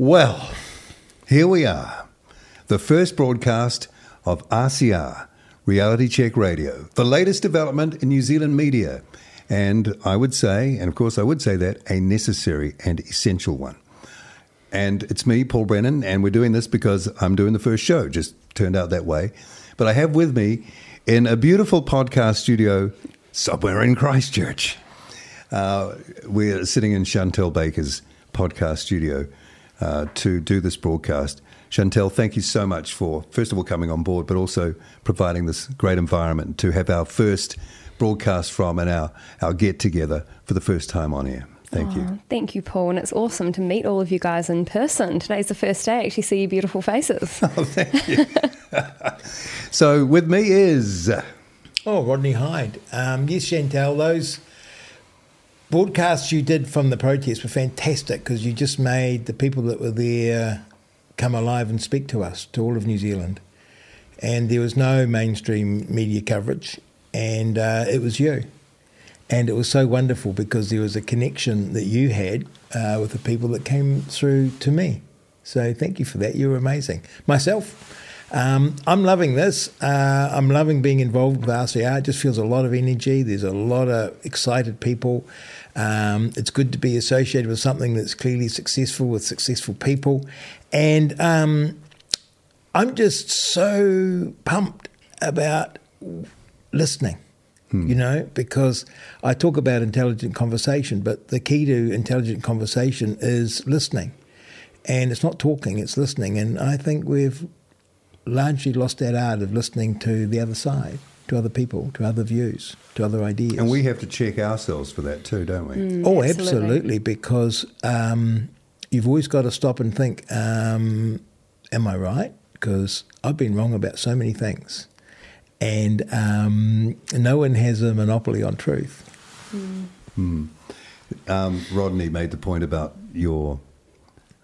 Well, here we are, the first broadcast of RCR, Reality Check Radio, the latest development in New Zealand media, and I would say, and of course I would say that, a necessary and essential one. And it's me, Paul Brennan, and we're doing this because I'm doing the first show, just turned out that way. But I have with me in a beautiful podcast studio somewhere in Christchurch. Uh, we're sitting in Chantelle Baker's podcast studio uh, to do this broadcast. Chantelle, thank you so much for, first of all, coming on board, but also providing this great environment to have our first broadcast from and our, our get together for the first time on air. Thank oh, you. Thank you, Paul. And it's awesome to meet all of you guys in person. Today's the first day I actually see your beautiful faces. Oh, thank you. so, with me is. Oh, Rodney Hide. Um, yes, Chantelle, those broadcasts you did from the protest were fantastic because you just made the people that were there come alive and speak to us, to all of New Zealand. And there was no mainstream media coverage, and uh, it was you. And it was so wonderful because there was a connection that you had uh, with the people that came through to me. So thank you for that. You were amazing. Myself, um, I'm loving this. Uh, I'm loving being involved with RCR. It just feels a lot of energy. There's a lot of excited people. Um, it's good to be associated with something that's clearly successful with successful people. And um, I'm just so pumped about listening. Hmm. You know, because I talk about intelligent conversation, but the key to intelligent conversation is listening. And it's not talking, it's listening. And I think we've largely lost that art of listening to the other side, to other people, to other views, to other ideas. And we have to check ourselves for that too, don't we? Mm, oh, absolutely, absolutely because um, you've always got to stop and think, um, am I right? Because I've been wrong about so many things. And um, no one has a monopoly on truth. Mm. Mm. Um, Rodney made the point about your,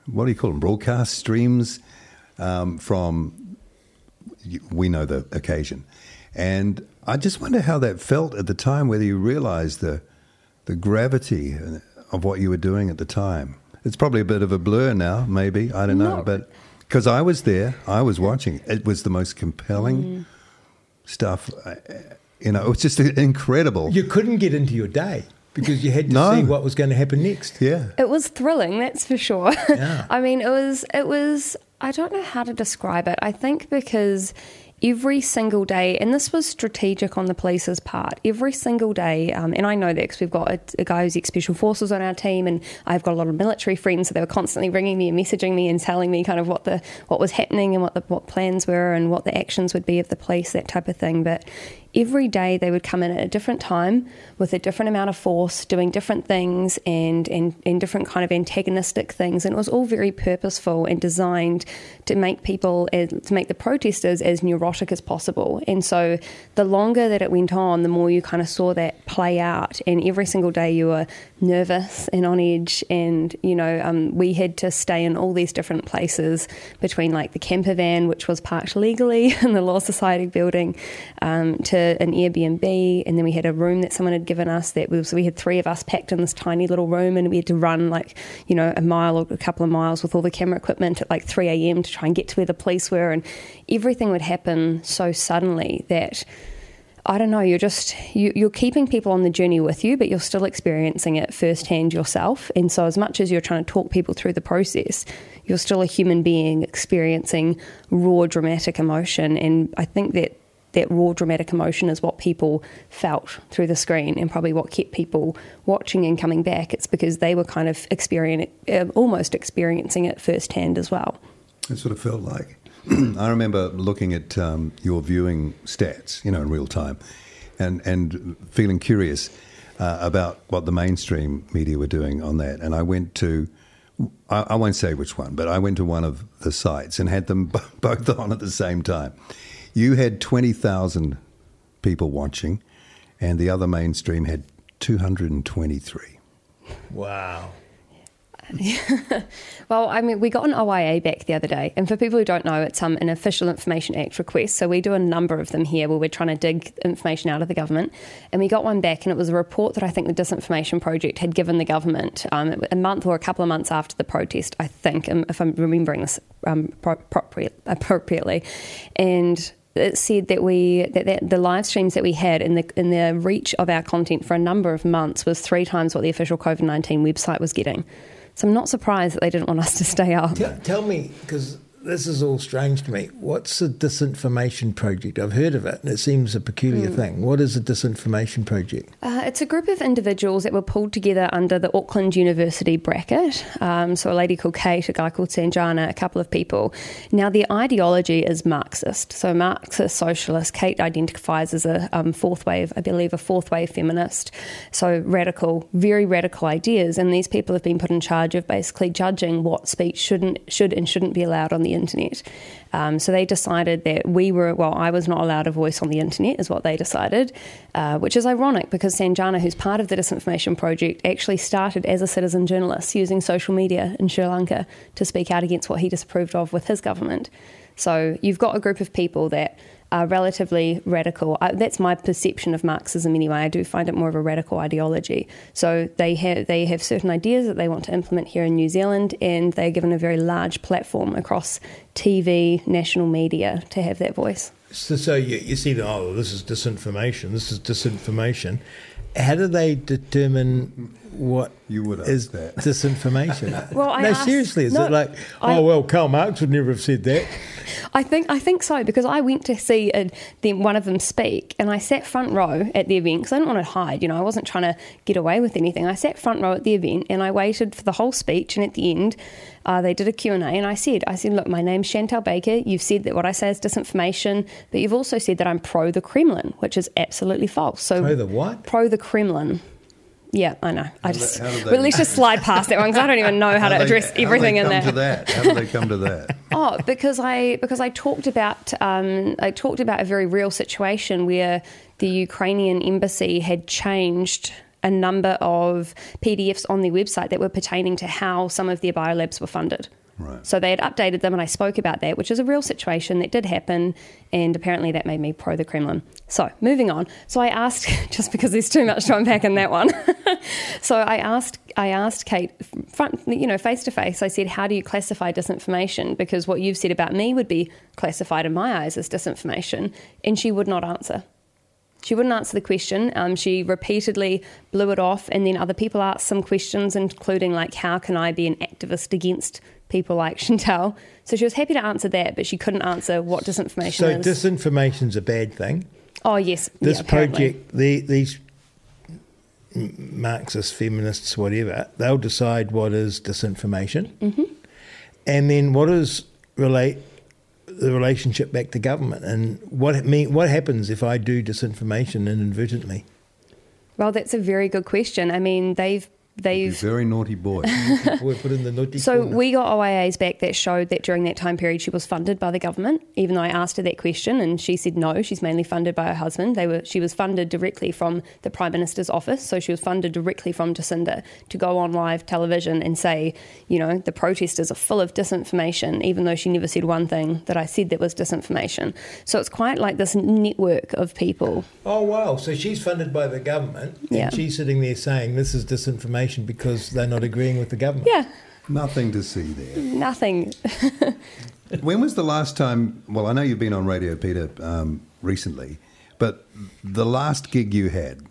what do you call them, broadcast streams um, from we know the occasion. And I just wonder how that felt at the time, whether you realized the, the gravity of what you were doing at the time. It's probably a bit of a blur now, maybe. I don't know. But because I was there, I was watching. It was the most compelling mm. stuff. Uh, you know, it was just incredible. You couldn't get into your day because you had to no. see what was going to happen next. Yeah. It was thrilling, that's for sure. Yeah. I mean, it was it was I don't know how to describe it. I think because every single day, and this was strategic on the police's part, every single day, um, and I know that because we've got a, a, guy who's ex special forces on our team, and I've got a lot of military friends, so they were constantly ringing me and messaging me and telling me kind of what the what was happening and what the what plans were and what the actions would be of the police, that type of thing. But every day they would come in at a different time with a different amount of force, doing different things and, and, and different kind of antagonistic things. And it was all very purposeful and designed to make people, to make the protesters as neurotic as possible. And so the longer that it went on, the more you kind of saw that play out. And every single day you were nervous and on edge. And, you know, um, we had to stay in all these different places between like the camper van, which was parked legally in the Law Society building, um, to an Airbnb, and then we had a room that someone had given us. That was we had three of us packed in this tiny little room, and we had to run like you know a mile or a couple of miles with all the camera equipment at like 3 a.m. to try and get to where the police were, and everything would happen so suddenly that. I don't know. You're just you, you're keeping people on the journey with you, but you're still experiencing it firsthand yourself. And so, as much as you're trying to talk people through the process, you're still a human being experiencing raw, dramatic emotion. And I think that that raw dramatic emotion is what people felt through the screen and probably what kept people watching and coming back. It's because they were kind of experiencing, uh, almost experiencing it firsthand as well. It sort of felt like. I remember looking at um, your viewing stats, you know, in real time, and and feeling curious uh, about what the mainstream media were doing on that. And I went to, I, I, won't say which one, but I went to one of the sites and had them both on at the same time. You had 20,000 people watching, and the other mainstream had 223. Wow. well, I mean, we got an OIA back the other day, and for people who don't know, it's um, an Official Information Act request. So we do a number of them here where we're trying to dig information out of the government, and we got one back, and it was a report that I think the Disinformation Project had given the government um, a month or a couple of months after the protest, I think, um, if I'm remembering this um, appropriately, and it said that we that, that, the live streams that we had in the in the reach of our content for a number of months was three times what the official COVID nineteen website was getting. So I'm not surprised that they didn't want us to stay up. Tell, tell me, because this is all strange to me. What's a disinformation project? I've heard of it, and it seems a peculiar mm. thing. What is a disinformation project? Uh, it's a group of individuals that were pulled together under the Auckland University bracket. Um, so a lady called Kate, a guy called Sanjana, a couple of people. Now the ideology is Marxist, so Marxist socialist. Kate identifies as a um, fourth wave, I believe, a fourth wave feminist. So radical, very radical ideas, and these people have been put in charge of basically judging what speech shouldn't should and shouldn't be allowed on the internet. Um, so they decided that we were, well, I was not allowed a voice on the internet, is what they decided, uh, which is ironic because Sanjana, who's part of the Disinformation Project, actually started as a citizen journalist using social media in Sri Lanka to speak out against what he disapproved of with his government. So you've got a group of people that are relatively radical. I, that's my perception of Marxism anyway. I do find it more of a radical ideology. So they have they have certain ideas that they want to implement here in New Zealand, and they're given a very large platform across TV, national media to have that voice. So, so you, you see, oh, this is disinformation. This is disinformation. How do they determine what you would is that. disinformation? well, I no, asked, seriously, is no, it like, oh well, Karl Marx would never have said that? I think I think so because I went to see a, them, one of them speak, and I sat front row at the event because I didn't want to hide. You know, I wasn't trying to get away with anything. I sat front row at the event, and I waited for the whole speech. And at the end, uh, they did a Q and A, and I said, I said, look, my name's Chantelle Baker. You've said that what I say is disinformation, but you've also said that I'm pro the Kremlin, which is absolutely false. So pro the what? Pro the Kremlin. Yeah, I know. I just well, let's just slide past that one because I don't even know how, how to address they, everything in there. To that? How did they come to that? oh, because I because I talked about um, I talked about a very real situation where the Ukrainian embassy had changed a number of PDFs on their website that were pertaining to how some of their biolabs were funded. Right. So they had updated them, and I spoke about that, which is a real situation that did happen, and apparently that made me pro the Kremlin. So moving on. So I asked, just because there's too much to unpack in that one. so I asked, I asked Kate, front, you know, face to face. I said, "How do you classify disinformation?" Because what you've said about me would be classified in my eyes as disinformation, and she would not answer. She wouldn't answer the question. Um, she repeatedly blew it off, and then other people asked some questions, including like, "How can I be an activist against people like Chantelle. So she was happy to answer that, but she couldn't answer what disinformation so is. So disinformation's a bad thing? Oh, yes. This yeah, project, the, these Marxists, feminists, whatever, they'll decide what is disinformation. Mm-hmm. And then what is relate the relationship back to government and what mean what happens if I do disinformation inadvertently? Well, that's a very good question. I mean, they've they've very naughty boy. boy put in the naughty so corner. we got OIAs back that showed that during that time period she was funded by the government. Even though I asked her that question and she said no, she's mainly funded by her husband. They were she was funded directly from the prime minister's office, so she was funded directly from Jacinda to go on live television and say, you know, the protesters are full of disinformation, even though she never said one thing that I said that was disinformation. So it's quite like this network of people. Oh wow! So she's funded by the government, yeah. and she's sitting there saying this is disinformation information because they're not agreeing with the government. Yeah. Nothing to see there. Nothing. when was the last time? Well, I know you've been on Radio Peter um, recently, but the last gig you had,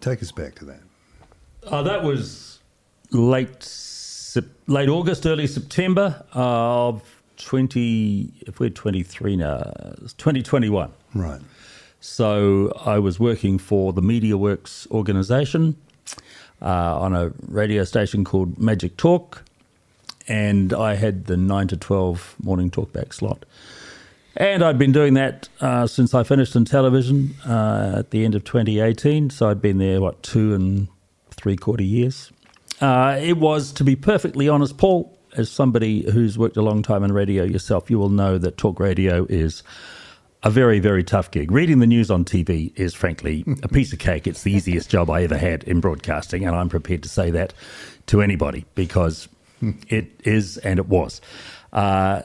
take us back to that. Uh, that was late late August, early September of 20, if we're 23 now, 2021. Right. So I was working for the MediaWorks organisation uh, on a radio station called Magic Talk, and I had the 9 to 12 morning talkback slot. And I'd been doing that uh, since I finished in television uh, at the end of 2018. So I'd been there, what, two and three quarter years. Uh, it was, to be perfectly honest, Paul, as somebody who's worked a long time in radio yourself, you will know that talk radio is a very, very tough gig. Reading the news on TV is, frankly, a piece of cake. It's the easiest job I ever had in broadcasting, and I'm prepared to say that to anybody because it is and it was. Uh,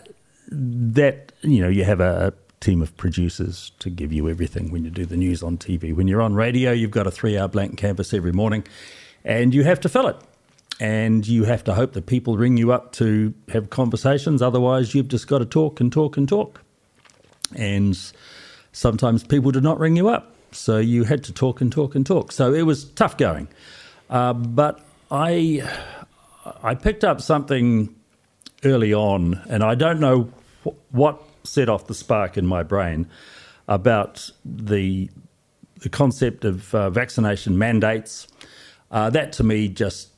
that, you know, you have a team of producers to give you everything when you do the news on TV. When you're on radio, you've got a three hour blank canvas every morning, and you have to fill it. And you have to hope that people ring you up to have conversations. Otherwise, you've just got to talk and talk and talk and sometimes people did not ring you up. So you had to talk and talk and talk. So it was tough going. Uh, but I, I picked up something early on, and I don't know wh- what set off the spark in my brain about the the concept of uh, vaccination mandates. Uh, that to me just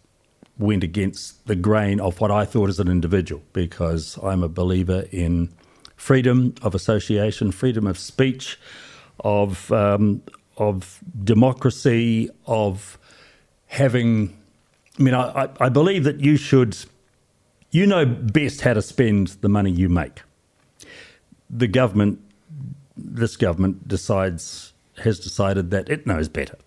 went against the grain of what I thought as an individual because I'm a believer in freedom of association, freedom of speech, of um, of democracy, of having. I mean, I, I believe that you should, you know best how to spend the money you make. The government, this government decides has decided that it knows better.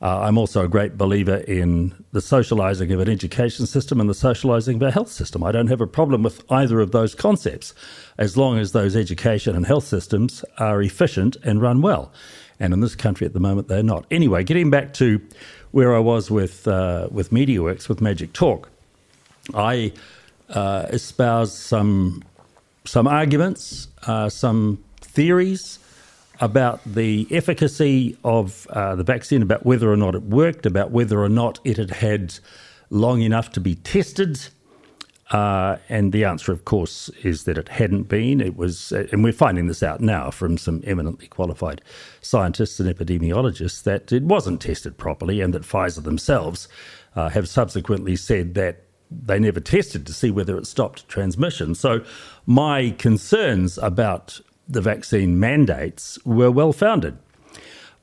Uh, I'm also a great believer in the socialising of an education system and the socialising of a health system. I don't have a problem with either of those concepts as long as those education and health systems are efficient and run well. And in this country at the moment, they're not. Anyway, getting back to where I was with, uh, with MediaWorks, with Magic Talk, I uh, espouse some, some arguments, uh, some theories about the efficacy of uh, the vaccine, about whether or not it worked, about whether or not it had had long enough to be tested. Uh, and the answer, of course, is that it hadn't been. It was, uh, and we're finding this out now from some eminently qualified scientists and epidemiologists that it wasn't tested properly, and that Pfizer themselves uh, have subsequently said that they never tested to see whether it stopped transmission. So, my concerns about the vaccine mandates were well founded.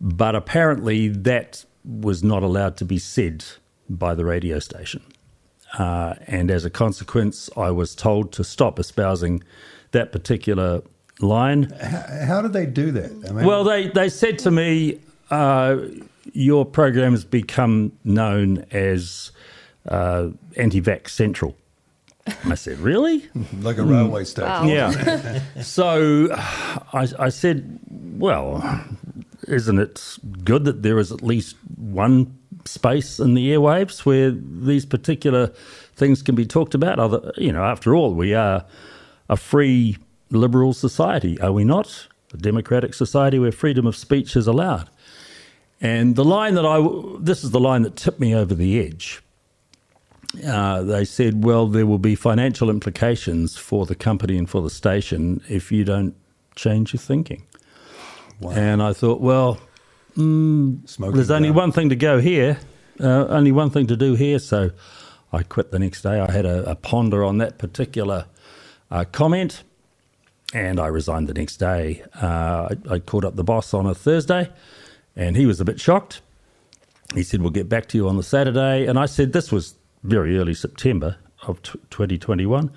But apparently, that was not allowed to be said by the radio station. Uh, and as a consequence, I was told to stop espousing that particular line. How, how did they do that? I mean, well, they, they said to me, uh, Your program has become known as uh, Anti Vax Central. I said, really? like a railway mm. station. Wow. Yeah. so I, I, said, well, isn't it good that there is at least one space in the airwaves where these particular things can be talked about? Other, you know, after all, we are a free liberal society, are we not? A democratic society where freedom of speech is allowed. And the line that I, this is the line that tipped me over the edge uh, they said, well, there will be financial implications for the company and for the station if you don't change your thinking. Wow. And I thought, well, mm, there's only one thing to go here, uh, only one thing to do here. So I quit the next day. I had a, a ponder on that particular uh, comment and I resigned the next day. Uh, I, I called up the boss on a Thursday and he was a bit shocked. He said, We'll get back to you on the Saturday. And I said, This was very early September of t- 2021.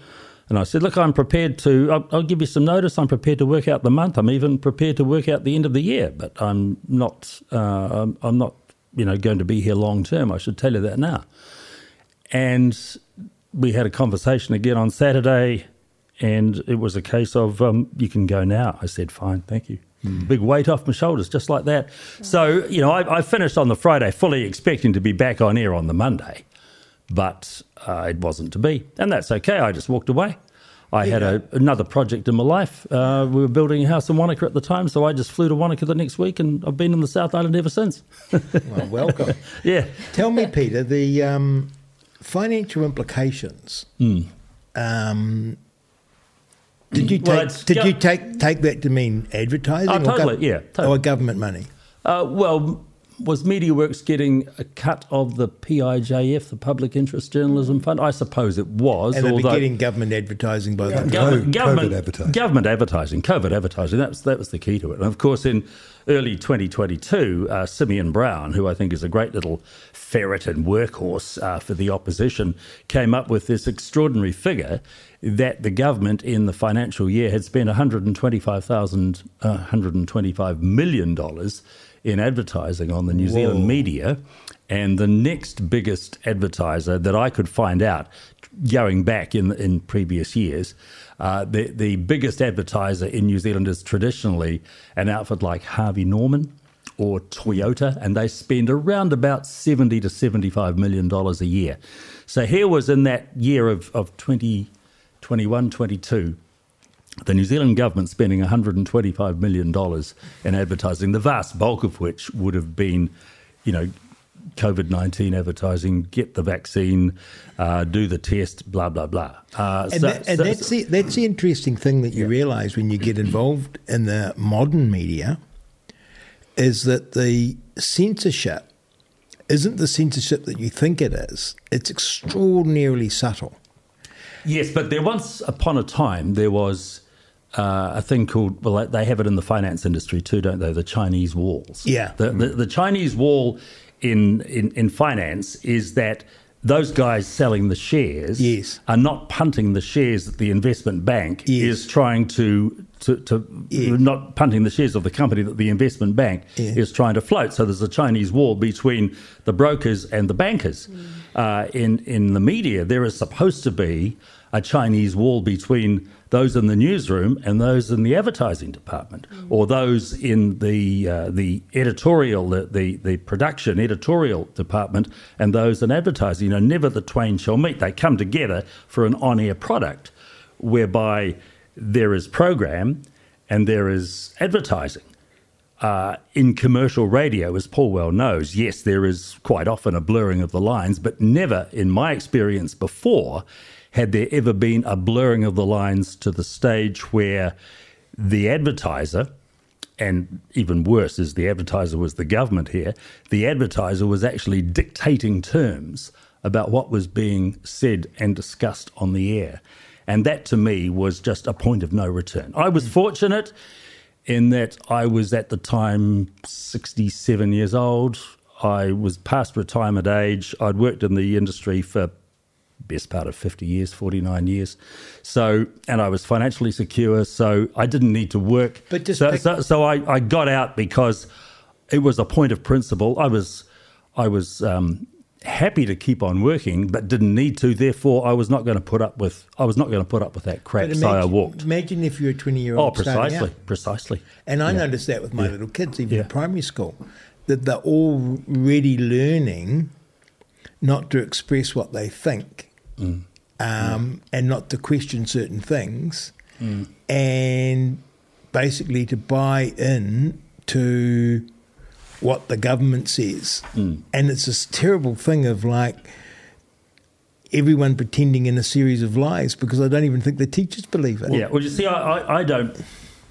And I said, Look, I'm prepared to, I'll, I'll, give you some notice. I'm prepared to work out the month. I'm even prepared to work out the end of the year, but I'm not, uh, I'm, I'm not, you know, going to be here long term. I should tell you that now. And we had a conversation again on Saturday, and it was a case of, um, You can go now. I said, Fine, thank you. Mm. Big weight off my shoulders, just like that. So, you know, I, I finished on the Friday fully expecting to be back on air on the Monday but uh, it wasn't to be. And that's okay. I just walked away. I yeah. had a, another project in my life. Uh, we were building a house in Wanaka at the time, so I just flew to Wanaka the next week, and I've been in the South Island ever since. well, welcome. yeah. Tell me, Peter, the um, financial implications. Mm. Um, did you take well, did you take take that to mean advertising? Oh, totally, or gov- yeah, totally. or government money? Uh, well, was MediaWorks getting a cut of the PIJF, the Public Interest Journalism Fund? I suppose it was. And they'd be getting government advertising by Yeah. the COVID- government, government, advertising. government advertising, COVID advertising. That was that was the key to it. And of course, in early 2022, uh, Simeon Brown, who I think is a great little ferret and workhorse uh, for the opposition, came up with this extraordinary figure that the government in the financial year had spent 125,000, uh, 125 million dollars in advertising on the New Zealand media. And the next biggest advertiser that I could find out, going back in in previous years, uh, the the biggest advertiser in New Zealand is traditionally an outfit like Harvey Norman or Toyota, and they spend around about seventy to seventy five million dollars a year. So here was in that year of of 2021, 22, the New Zealand government spending $125 million in advertising, the vast bulk of which would have been, you know, COVID 19 advertising, get the vaccine, uh, do the test, blah, blah, blah. Uh, And, so- that, and so- that's, the, that's the interesting thing that you realise when you get involved in the modern media is that the censorship isn't the censorship that you think it is. It's extraordinarily subtle. Yes, but there once upon a time there was uh, a thing called well they have it in the finance industry too, don't they? The Chinese walls. Yeah. The the, the Chinese wall in, in in finance is that those guys selling the shares Yes. are not punting the shares that the investment bank Yes. is trying to to, to Yeah. not punting the shares of the company that the investment bank Yeah. is trying to float. So there's a Chinese wall between the brokers and the bankers. Uh, in in the media, there is supposed to be a Chinese wall between those in the newsroom and those in the advertising department, or those in the uh, the editorial, the, the the production editorial department, and those in advertising. You know, never the twain shall meet. They come together for an on-air product, whereby there is program and there is advertising. Uh, in commercial radio, as Paul well knows, yes, there is quite often a blurring of the lines, but never, in my experience before, had there ever been a blurring of the lines to the stage where the advertiser, and even worse is the advertiser was the government here, the advertiser was actually dictating terms about what was being said and discussed on the air. And that to me was just a point of no return. I was hmm. fortunate in that I was at the time 67 years old. I was past retirement age. I'd worked in the industry for best part of 50 years, 49 years. So, and I was financially secure, so I didn't need to work. But just so, pick- so, so I, I got out because it was a point of principle. I was, I was um, happy to keep on working, but didn't need to. Therefore, I was not going to put up with. I was not going to put up with that crap. But So I imagine- walked. Imagine if you're a 20 year old. Oh, precisely, precisely. And I noticed that with my little kids, even Yeah. in primary school, that they're already learning not to express what they think Mm. um, and not to question certain things and basically to buy in to what the government says. Mm. And it's this terrible thing of like, everyone pretending in a series of lies because I don't even think the teachers believe it. Yeah, well, you see, I, I, I don't.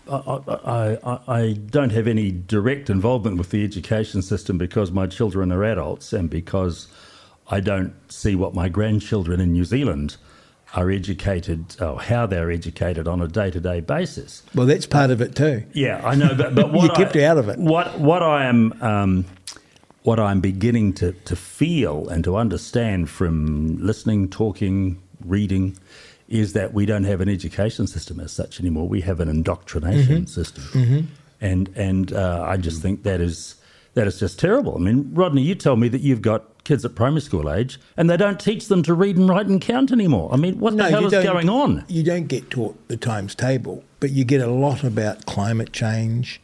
I, I, I don't have any direct involvement with the education system because my children are adults and because I don't see what my grandchildren in New Zealand are educated, or how they're educated on a day to day basis. Well, that's part of it too. Yeah, I know, but, but what You kept I, out of it. What what I am um, what I'm beginning to to feel and to understand from listening, talking, reading, is that we don't have an education system as such anymore. We have an indoctrination Mm-hmm. system, and and uh, I just think that is that is just terrible. I mean, Rodney, you tell me that you've got kids at primary school age, and they don't teach them to read and write and count anymore. I mean, what the hell is going on? You don't get taught the times table, but you get a lot about climate change,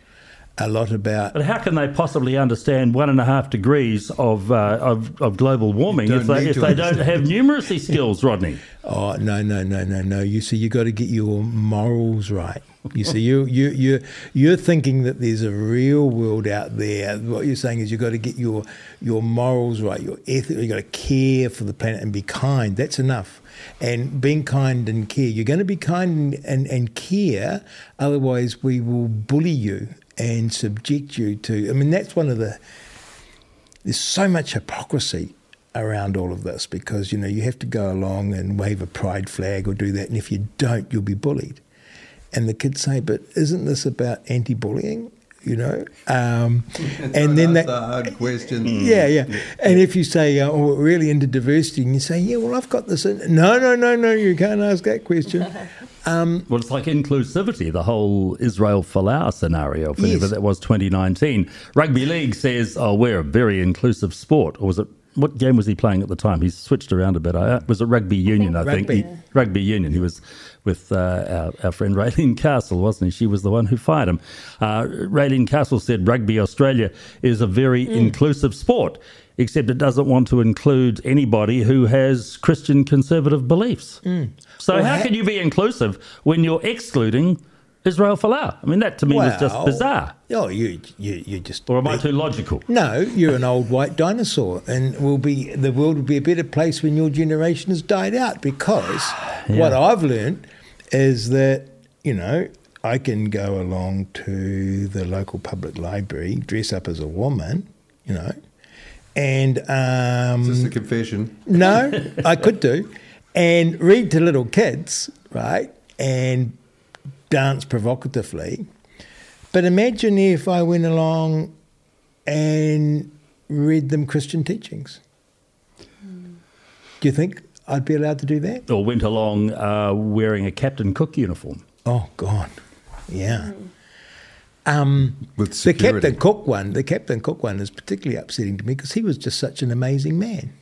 a lot about. But how can they possibly understand one and a half degrees of uh, of, of global warming if they if they don't have numeracy skills, Rodney? Oh no no no no no! You see, you got to get your morals right. You see, you you you you're thinking that there's a real world out there. What you're saying is you've got to get your your morals right, your ethics. You've got to care for the planet and be kind. That's enough. And being kind and care. You're going to be kind and, and, and care. Otherwise, we will bully you and subject you to. I mean, that's one of the there's so much hypocrisy around all of this because you know you have to go along and wave a pride flag or do that, and if you don't, you'll be bullied. And the kids say, "But isn't this about anti-bullying?" You know, um, and then that's that, a hard question. yeah, yeah. And if you say, uh, "Oh, we're really into diversity," and you say, "Yeah, well, I've got this," in. no, no, no, no, you can't ask that question. Well, it's like inclusivity, the whole Israel Folau scenario, whenever Yes. that was 2019. Rugby League says, oh, we're a very inclusive sport. Or was it, what game was he playing at the time? He switched around a bit. Uh, was it Rugby Union, I think? Rugby. He- rugby Union. He was with uh, our, our friend Raelene Castle, wasn't he? She was the one who fired him. Uh, Raelene Castle said Rugby Australia is a very inclusive sport, except it doesn't want to include anybody who has Christian conservative beliefs. So Well, how ha- can you be inclusive when you're excluding Israel Folau? I mean, that to me was just bizarre. Oh, you, you, you just. Or am I too logical? No, you're an old white dinosaur, and will be the world will be a better place when your generation has died out. Because what I've learned is that you know I can go along to the local public library, dress up as a woman, you know, and um, Is this a confession? no, I could do. And read to little kids, right? And dance provocatively. But imagine if I went along and read them Christian teachings. Do you think I'd be allowed to do that? Or went along uh, wearing a Captain Cook uniform? Oh, God. Yeah. Um, With the. Captain Cook one, the Captain Cook one is particularly upsetting to me because he was just such an amazing man.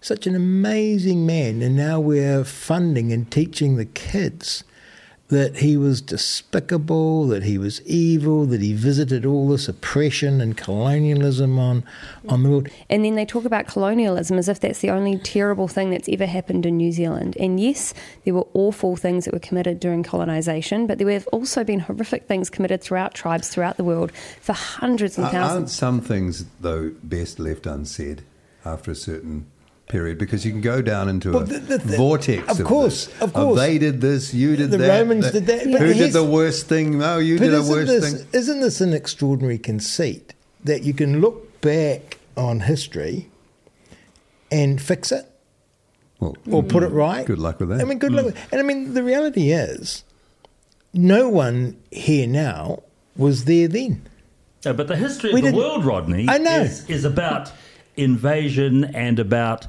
Such an amazing man. And now we're funding and teaching the kids that he was despicable, that he was evil, that he visited all this oppression and colonialism on, on the world. And then they talk about colonialism as if that's the only terrible thing that's ever happened in New Zealand. And yes, there were awful things that were committed during colonisation, but there have also been horrific things committed throughout tribes throughout the world for hundreds and 1000s Aren't some things, though, best left unsaid after a certain period? Because you can go down into Well, a the- the- the- vortex. of course, this. of oh, course. they did this, you did The that. Romans did that, but Who did the worst thing? No, you did a isn't this, thing. isn't this an extraordinary conceit that you can look back on history and fix it Well, or put it mm, right? Good luck with that. I mean, good luck. Mm. With, And I mean, the reality is, no one here now was there then. No, but the history We of the world, Rodney, I know. Is, is about invasion and about.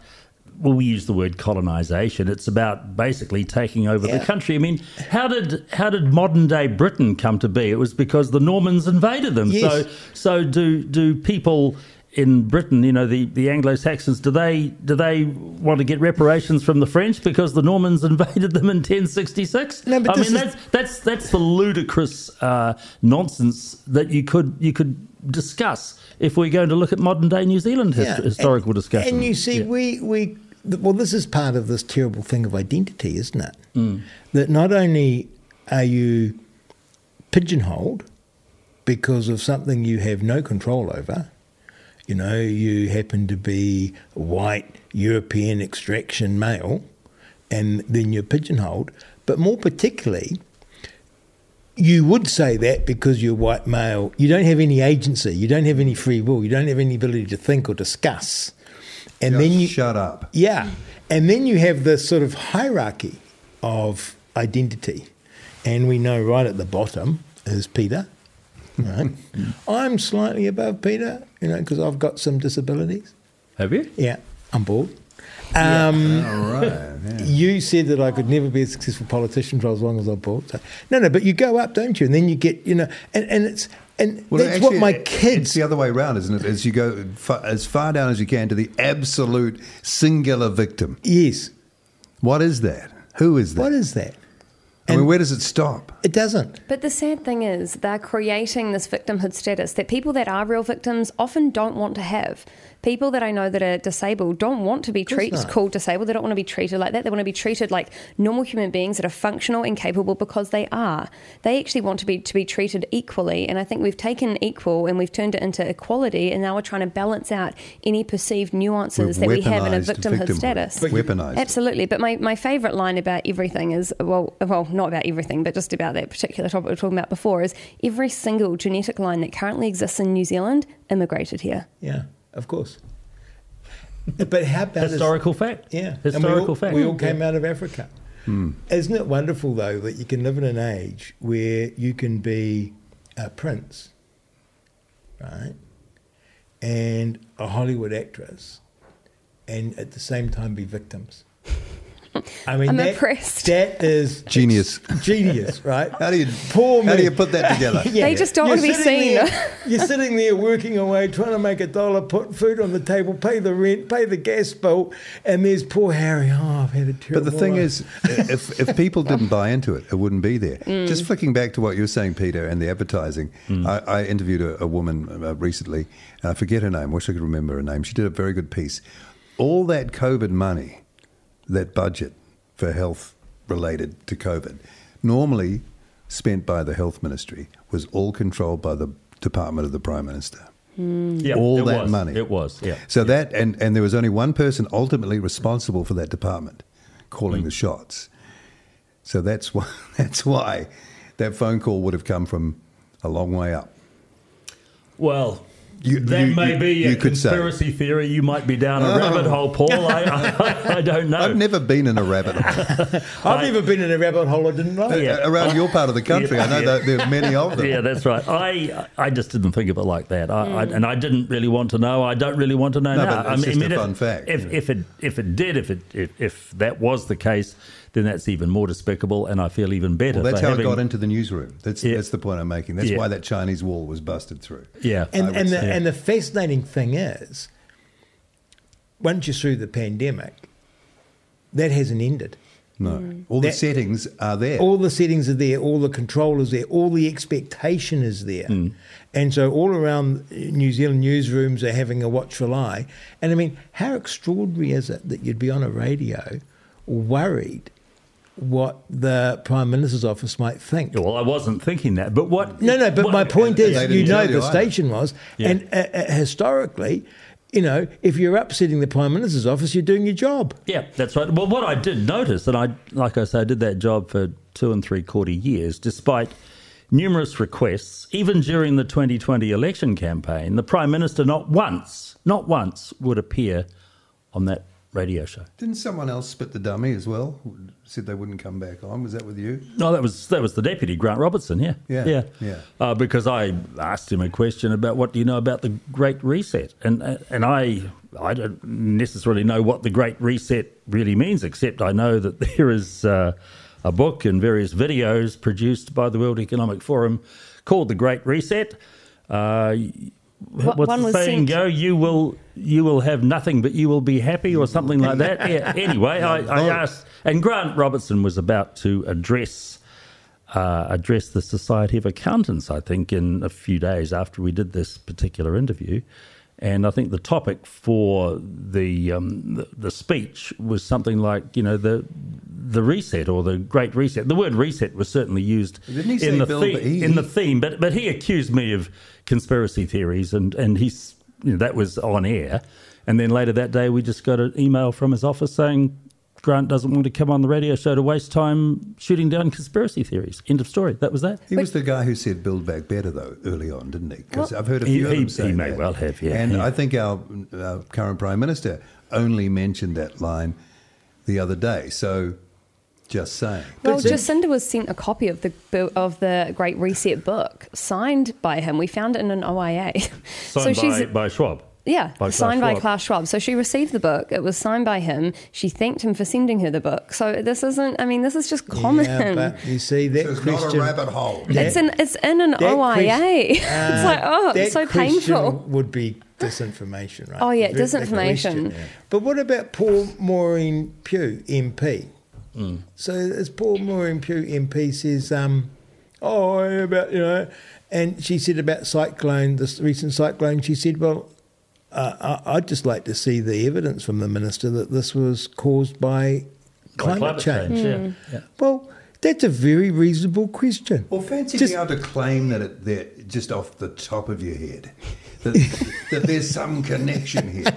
Well, we use the word colonization. It's about basically taking over Yeah. the country. I mean, how did how did modern day Britain come to be? It was because the Normans invaded them. Yes. So so do do people in Britain, you know, the, the Anglo Saxons, do they do they want to get reparations from the French because the Normans invaded them in ten sixty six? No, but I mean that's that's that's the ludicrous uh, nonsense that you could you could discuss if we're going to look at modern day New Zealand hist- Yeah. historical and, discussion. And you see, Yeah. we, we, well, this is part of this terrible thing of identity, isn't it? Mm. That not only are you pigeonholed because of something you have no control over, you know, you happen to be white European extraction male, and then you're pigeonholed, but more particularly, you would say that because you're white male, you don't have any agency, you don't have any free will, you don't have any ability to think or discuss. And Just then you shut up. yeah. And then you have this sort of hierarchy of identity. And we know right at the bottom is Peter. Right? I'm slightly above Peter, you know, because I've got some disabilities. Have you? Yeah, I'm bald. Um, All right. yeah. you said that I could never be a successful politician for as long as I bought. bald. So, no, no, but you go up, don't you? And then you get, you know, and, and it's and Well, that's actually, what my it- It's kids. the other way around, isn't it? As you go fa- as far down as you can to the absolute singular victim. yes. What is that? Who is that? What is that? I mean, and- where does it stop? It doesn't. But the sad thing is, they're creating this victimhood status that people that are real victims often don't want to have. People that I know that are disabled don't want to be treated not. called disabled. They don't want to be treated like that. They want to be treated like normal human beings that are functional and capable because they are. They actually want to be to be treated equally. And I think we've taken equal and we've turned it into equality. And now we're trying to balance out any perceived nuances We've that we have in a weaponised victimhood victimhood. status. But you- Absolutely. But my, my favourite line about everything is well, well, not about everything, but just about that particular topic we were talking about before is every single genetic line that currently exists in New Zealand immigrated here. Yeah. Of course. but how about this- Historical fact. Yeah, Historical we all, fact. We all hmm. came out of Africa. Hmm. Isn't it wonderful though that you can live in an age where you can be a prince, right, and a Hollywood actress, and at the same time be victims. I mean, I'm that, impressed. That is Genius. genius, right? How do you Poor how do you put that together? They just don't You're wanna be seen. there- you're sitting there working away, trying to make a dollar, put food on the table, pay the rent, pay the gas bill, and there's poor Harry. Oh, I've had a terrible. But the thing life. is, if, if people didn't buy into it, it wouldn't be there. Just flicking back to what you were saying, Peter, and the advertising. I, I interviewed a, a woman uh, recently, and I forget her name. Wish I could remember her name. She did a very good piece. All that COVID money, that budget for health related to COVID, normally spent by the health ministry, was all controlled by the department of the prime minister. Hmm. Yeah, all that was. money. It was, yeah. So that and and there was only one person ultimately responsible for that department, calling hmm. the shots. So that's why that's why that phone call would have come from a long way up. Well, You- that you- may you- be you a could say. conspiracy theory. You might be down a rabbit oh. hole, Paul. I, I, I don't know. I've never been in a rabbit hole I've never been in a rabbit hole I didn't know. Yeah. around your part of the country. I know Yeah. that there are many of them. yeah, that's right. I I just didn't think of it like that, I, I, and I didn't really want to know. I don't really want to know No, now. but it's I just a if, fun fact, If, you if it if it did, if it if, if that was the case, then that's even more despicable, and I feel even better. Well, that's for how having, it got into the newsroom. That's Yeah. that's the point I'm making. That's Yeah. why that Chinese wall was busted through. Yeah, And and the, say. and the fascinating thing is, once you're through the pandemic, that hasn't ended. No, all the That- settings are there. All the settings are there, all the control is there, all the expectation is there. Hmm. And so all around New Zealand newsrooms are having a watchful eye. And I mean, how extraordinary is it that you'd be on a radio worried what the Prime Minister's office might think? well, I wasn't thinking that, but what? No, no, but what- my point is, you know, the either. station was, Yeah. and uh, uh, historically, you know, if you're upsetting the Prime Minister's office, you're doing your job. Yeah, that's right. Well, what I did notice, and I, like I say, I did that job for two and three quarter years, despite numerous requests, even during the 2020 election campaign, the Prime Minister not once, not once would appear on that radio show. Didn't someone else spit the dummy as well? Said they wouldn't come back on. Was that with you? No, that was that was the deputy Grant Robertson. Yeah, Yeah, yeah, yeah. Uh, because I asked him a question about what do you know about the Great Reset, and uh, and I I don't necessarily know what the Great Reset really means, except I know that there is uh, a book and various videos produced by the World Economic Forum called the Great Reset. Uh, What- what's the saying sent- go? You will you will have nothing, but you will be happy, or something like that. Yeah. Anyway, I, I asked, and Grant Robertson was about to address uh, address the Society of Accountants. I think in a few days after we did this particular interview, and I think the topic for the um, the, the speech was something like you know the the reset or the Great Reset. The word reset was certainly used Didn't he say in the Bill, theme, but he- in the theme, but but he accused me of conspiracy theories, and and he's you know, that was on air, and then later that day we just got an email from his office saying Grant doesn't want to come on the radio show to waste time shooting down conspiracy theories. End of story. That was that. He was the guy who said "Build Back Better" though early on, didn't he? Because Well- I've heard a He- few of he- them he say may that. well have, yeah, And yeah. I think our, our current prime minister only mentioned that line the other day. So, just saying. Well, But- Jacinda was sent a copy of the of the Great Reset book, signed by him. We found it in an OIA. Signed by, by Schwab. Yeah, By Klaus signed by Schwab. Klaus Schwab. So she received the book. It was signed by him. She thanked him for sending her the book. So this isn't. I mean, this is just common. Yeah, but you see that So it's question. not a rabbit hole. it's in. It's in an that OIA. quest- it's like oh, that it's so question painful. Would be disinformation, right? Oh, yeah, Very- that disinformation. question. But what about Paul Maureen Pugh, MP? Hmm. So as Paul Maureen Pugh, MP, says, um, "Oh, about you know," and she said about cyclone, this recent cyclone. She said, "Well." Uh, I- I'd just like to see the evidence from the minister that this was caused by By climate, change. Yeah. yeah. Well, that's a very reasonable question. Well, fancy Just- being able to claim that it, that just off the top of your head, that, that there's some connection here.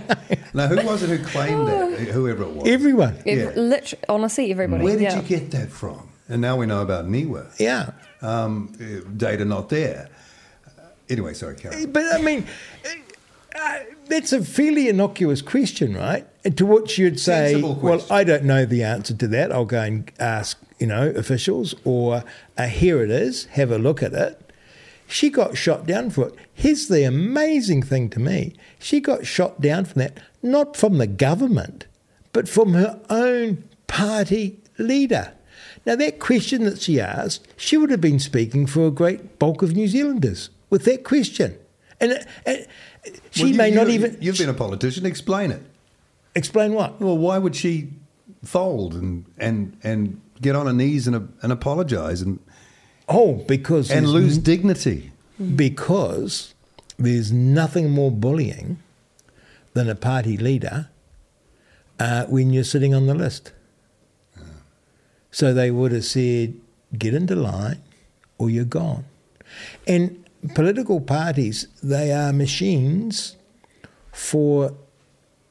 Now, who was it who claimed that? Whoever it was. Everyone. Ev- Yeah. lit- honestly, everybody. Where did yeah. you get that from? And now we know about Niwa. Yeah. Um, data not there. Uh, Anyway, sorry, Karen. But I mean, uh, that's a fairly innocuous question, right? And to which you'd say, "Well. I don't know the answer to that. I'll go and ask, you know, officials." Or uh, here it is. Have a look at it. She got shot down for it. Here's the amazing thing to me: she got shot down from that, not from the government, but from her own party leader. Now, that question that she asked, she would have been speaking for a great bulk of New Zealanders with that question. And, and she Well, you- may not even You've been a politician. Explain it. explain what. Well, why would she fold and and and get on her knees and and apologise and Oh, because and lose dignity? because there's nothing more bullying than a party leader uh, when you're sitting on the list. So they would have said, get into line or you're gone. And political parties, they are machines for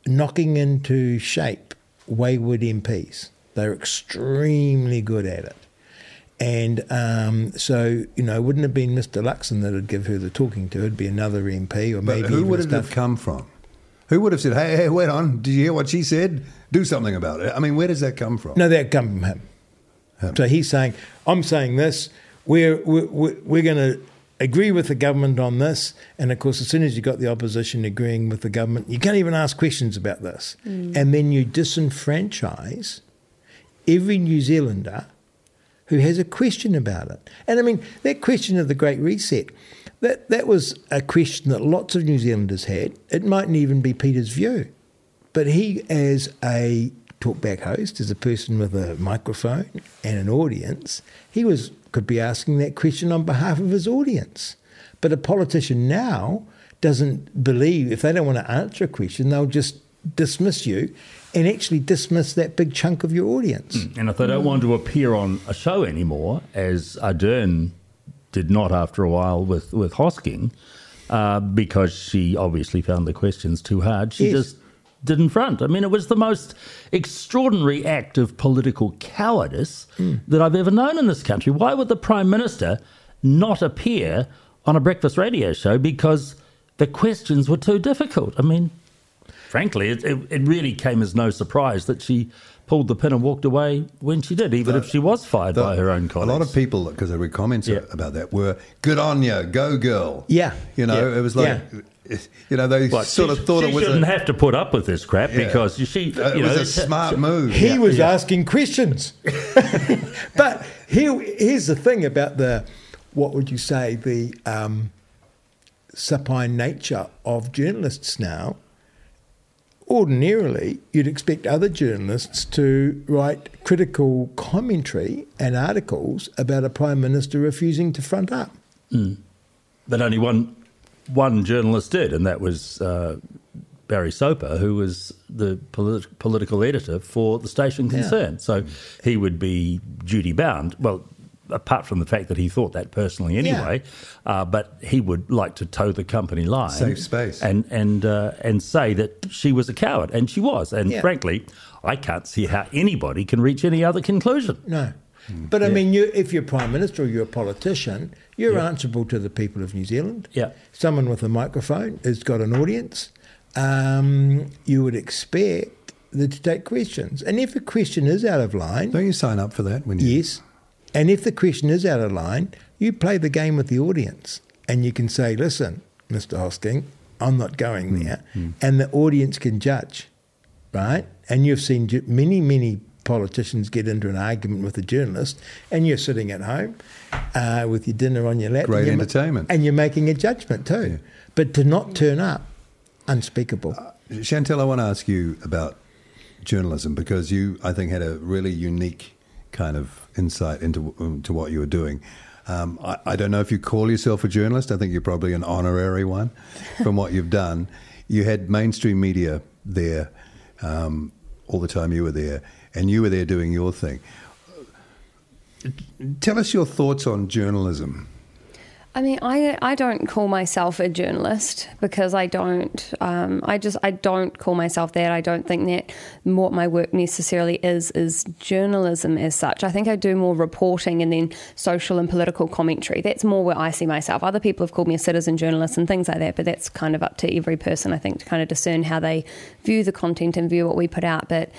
knocking into shape wayward MPs. They're extremely good at it. And um, so, you know, it wouldn't have been Mr. Luxon that would give her the talking to. It'd be another MP or But maybe who even would it have come from? Who would have said, "Hey, hey, wait on! Did you hear what she said? Do something about it." I mean, where does that come from? No, that come from him. Him. So he's saying, I'm saying this, we're, we're, we're going to agree with the government on this. And of course, as soon as you've got the opposition agreeing with the government, you can't even ask questions about this. Mm. And then you disenfranchise every New Zealander who has a question about it. And I mean, that question of the Great Reset, that, that was a question that lots of New Zealanders had. It mightn't even be Peter's view. But he, as a talkback host, as a person with a microphone and an audience, he was could be asking that question on behalf of his audience. But a politician now doesn't believe if they don't want to answer a question, they'll just dismiss you and actually dismiss that big chunk of your audience. And if they don't want to appear on a show anymore, as Ardern did not after a while with, with Hosking, uh, because she obviously found the questions too hard, she Yes. just didn't front. I mean, it was the most extraordinary act of political cowardice hmm. that I've ever known in this country. Why would the Prime Minister not appear on a breakfast radio show because the questions were too difficult? I mean, frankly, it, it, it really came as no surprise that she pulled the pin and walked away when she did, even if she was fired The- by her own colleagues. A lot of people, because I read comments Yeah. about that, were "Good on you, go girl." Yeah. you know, Yeah. it was like, you know, they But sort she- of thought she it was shouldn't a, have to put up with this crap Yeah. because she, uh, you it was a smart move. He Yeah. was Yeah. asking questions. but here, here's the thing about the, what would you say, the um, supine nature of journalists now. Ordinarily, you'd expect other journalists to write critical commentary and articles about a prime minister refusing to front up. But only one one journalist did, and that was uh, Barry Soper, who was the polit- political editor for the station concerned. So he would be duty bound. Well, apart from the fact that he thought that personally anyway, uh, but he would like to toe the company line, Safe space. and and uh, and say that she was a coward, and she was. And Yeah. frankly, I can't see how anybody can reach any other conclusion. No. But I mean, you, if you're prime minister or you're a politician, you're answerable to the people of New Zealand. Yeah. Someone with a microphone has got an audience. Um, you would expect them to take questions, and if a question is out of line, Don't you sign up for that when you? yes, and if the question is out of line, you play the game with the audience, and you can say, "Listen, Mr. Hosking, I'm not going there," and the audience can judge, right? And you've seen many, many politicians get into an argument with a journalist, and you're sitting at home uh, with your dinner on your lap, Great and you're ma- entertainment. and you're making a judgment too. But to not turn up, unspeakable. Chantelle, I want to ask you about journalism because you, I think, had a really unique kind of insight into into what you were doing. Um, I, I don't know if you call yourself a journalist. I think you're probably an honorary one from what you've done. You had mainstream media there um, all the time you were there, and you were there doing your thing. Tell us your thoughts on journalism. I mean, I I don't call myself a journalist because I don't. Um, I just I don't call myself that. I don't think that what my work necessarily is is journalism as such. I think I do more reporting and then social and political commentary. That's more where I see myself. Other people have called me a citizen journalist and things like that, but that's kind of up to every person. I think to kind of discern how they view the content and view what we put out. But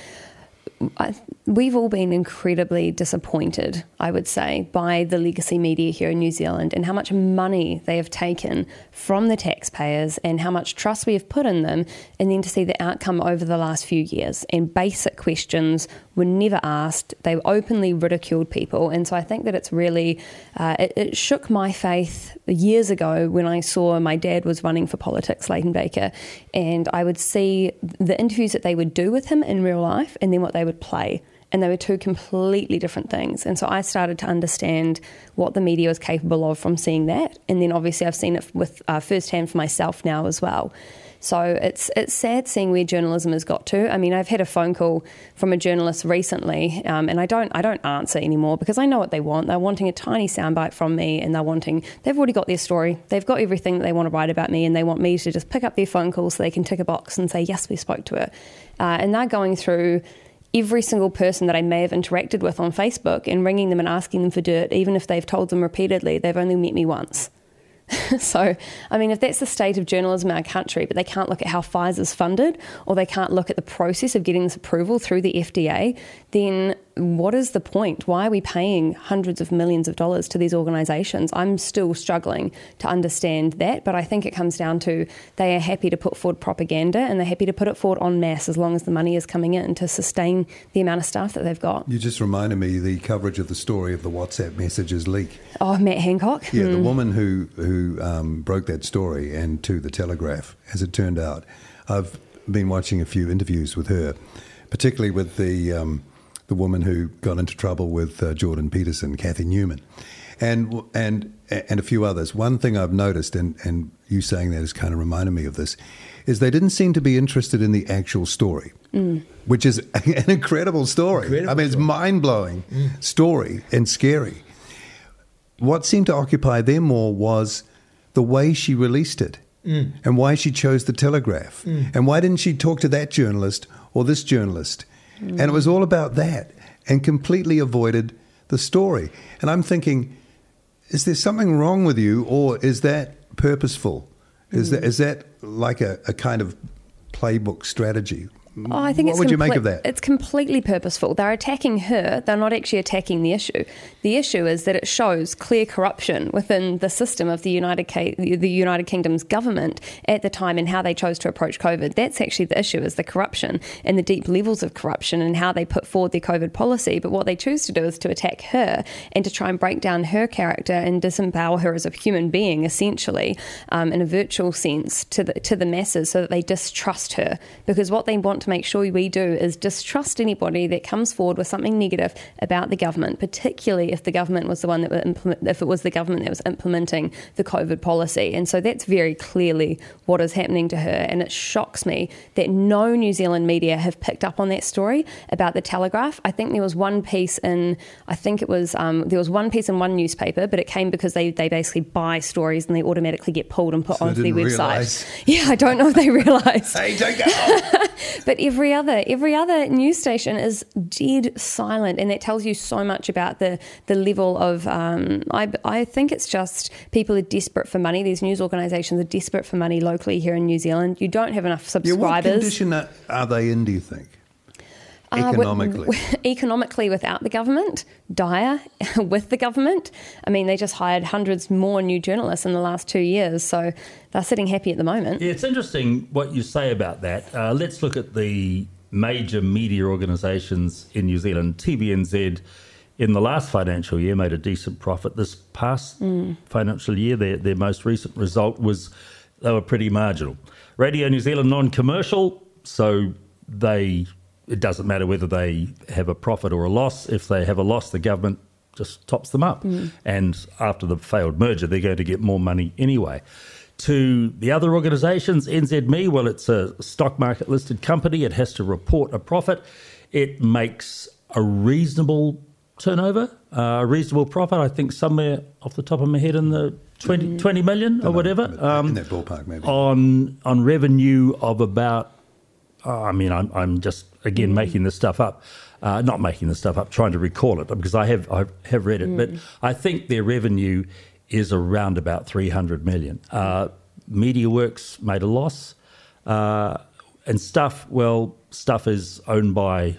I, we've all been incredibly disappointed, I would say, by the legacy media here in New Zealand and how much money they have taken from the taxpayers and how much trust we have put in them, and then to see the outcome over the last few years. And basic questions were never asked, they openly ridiculed people. And so I think that it's really, uh, it, it, shook my faith years ago when I saw my dad was running for politics, Leighton Baker, and I would see the interviews that they would do with him in real life and then what they would play and they were two completely different things. And so I started to understand what the media was capable of from seeing that, and then obviously I've seen it with uh, firsthand for myself now as well. So it's it's sad seeing where journalism has got to. I mean, I've had a phone call from a journalist recently, um, and I don't I don't answer anymore because I know what they want. They're wanting a tiny soundbite from me, and they're wanting they've already got their story. They've got everything that they want to write about me, and they want me to just pick up their phone call so they can tick a box and say yes, we spoke to her. Uh, and they're going through every single person that I may have interacted with on Facebook and ringing them and asking them for dirt, even if they've told them repeatedly they've only met me once. so, I mean, if that's the state of journalism in our country, but they can't look at how Pfizer's funded or they can't look at the process of getting this approval through the FDA, then what is the point? Why are we paying hundreds of millions of dollars to these organisations? I'm still struggling to understand that, but I think it comes down to they are happy to put forward propaganda and they're happy to put it forward en masse as long as the money is coming in to sustain the amount of staff that they've got. You just reminded me the coverage of the story of the WhatsApp messages leak. Oh, Matt Hancock. Yeah, the hmm. woman who who um, broke that story and to the Telegraph, as it turned out. I've been watching a few interviews with her, particularly with the. Um, the woman who got into trouble with uh, Jordan Peterson, Cathy Newman, and and and a few others. One thing I've noticed, and and you saying that has kind of reminded me of this, is they didn't seem to be interested in the actual story, mm. which is an incredible story. Incredible I mean, it's mind blowing mm. story and scary. What seemed to occupy them more was the way she released it. Mm. And why she chose the Telegraph. Mm. And why didn't she talk to that journalist or this journalist? Mm. And it was all about that and completely avoided the story. And I'm thinking, is there something wrong with you or is that purposeful? Is, mm. that, is that like a, a kind of playbook strategy? Oh, I think what it's would comple- you make of that? It's completely purposeful. They're attacking her. They're not actually attacking the issue. The issue is that it shows clear corruption within the system of the United K- the United Kingdom's government at the time and how they chose to approach COVID. That's actually the issue: is the corruption and the deep levels of corruption and how they put forward their COVID policy. But what they choose to do is to attack her and to try and break down her character and disempower her as a human being, essentially, um, in a virtual sense, to the to the masses, so that they distrust her. Because what they want to make sure we do is distrust anybody that comes forward with something negative about the government, particularly if the government was the one that implement, if it was the government that was implementing the COVID policy. And so that's very clearly what is happening to her. And it shocks me that no New Zealand media have picked up on that story about the Telegraph. I think there was one piece in, I think it was um, there was one piece in one newspaper, but it came because they they basically buy stories and they automatically get pulled and put so onto their website. Realize. Yeah, I don't know if they realised. hey, don't go. but every other every other news station is dead silent, and that tells you so much about the the level of. Um, I I think it's just people are desperate for money. These news organisations are desperate for money locally here in New Zealand. You don't have enough subscribers. Yeah, what condition are they in? Do you think? Economically. Uh, economically, without the government, dire with the government. I mean, they just hired hundreds more new journalists in the last two years, so they're sitting happy at the moment. Yeah, it's interesting what you say about that. Uh, let's look at the major media organisations in New Zealand. TVNZ in the last financial year made a decent profit. This past mm. financial year, their, their most recent result was they were pretty marginal. Radio New Zealand non commercial, so they it doesn't matter whether they have a profit or a loss. If they have a loss, the government just tops them up. Mm. And after the failed merger, they're going to get more money anyway. To the other organisations, NZME, well, it's a stock market listed company. It has to report a profit. It makes a reasonable turnover, uh, a reasonable profit. I think somewhere off the top of my head in the 20, Mm-hmm. 20 million or whatever. Um, in that ballpark, maybe. on on revenue of about. oh, I mean, I'm I'm just again making this stuff up, uh, not making this stuff up, trying to recall it because I have I have read it, but I think their revenue is around about 300 million. Uh, MediaWorks made a loss, uh, and stuff. Well, stuff is owned by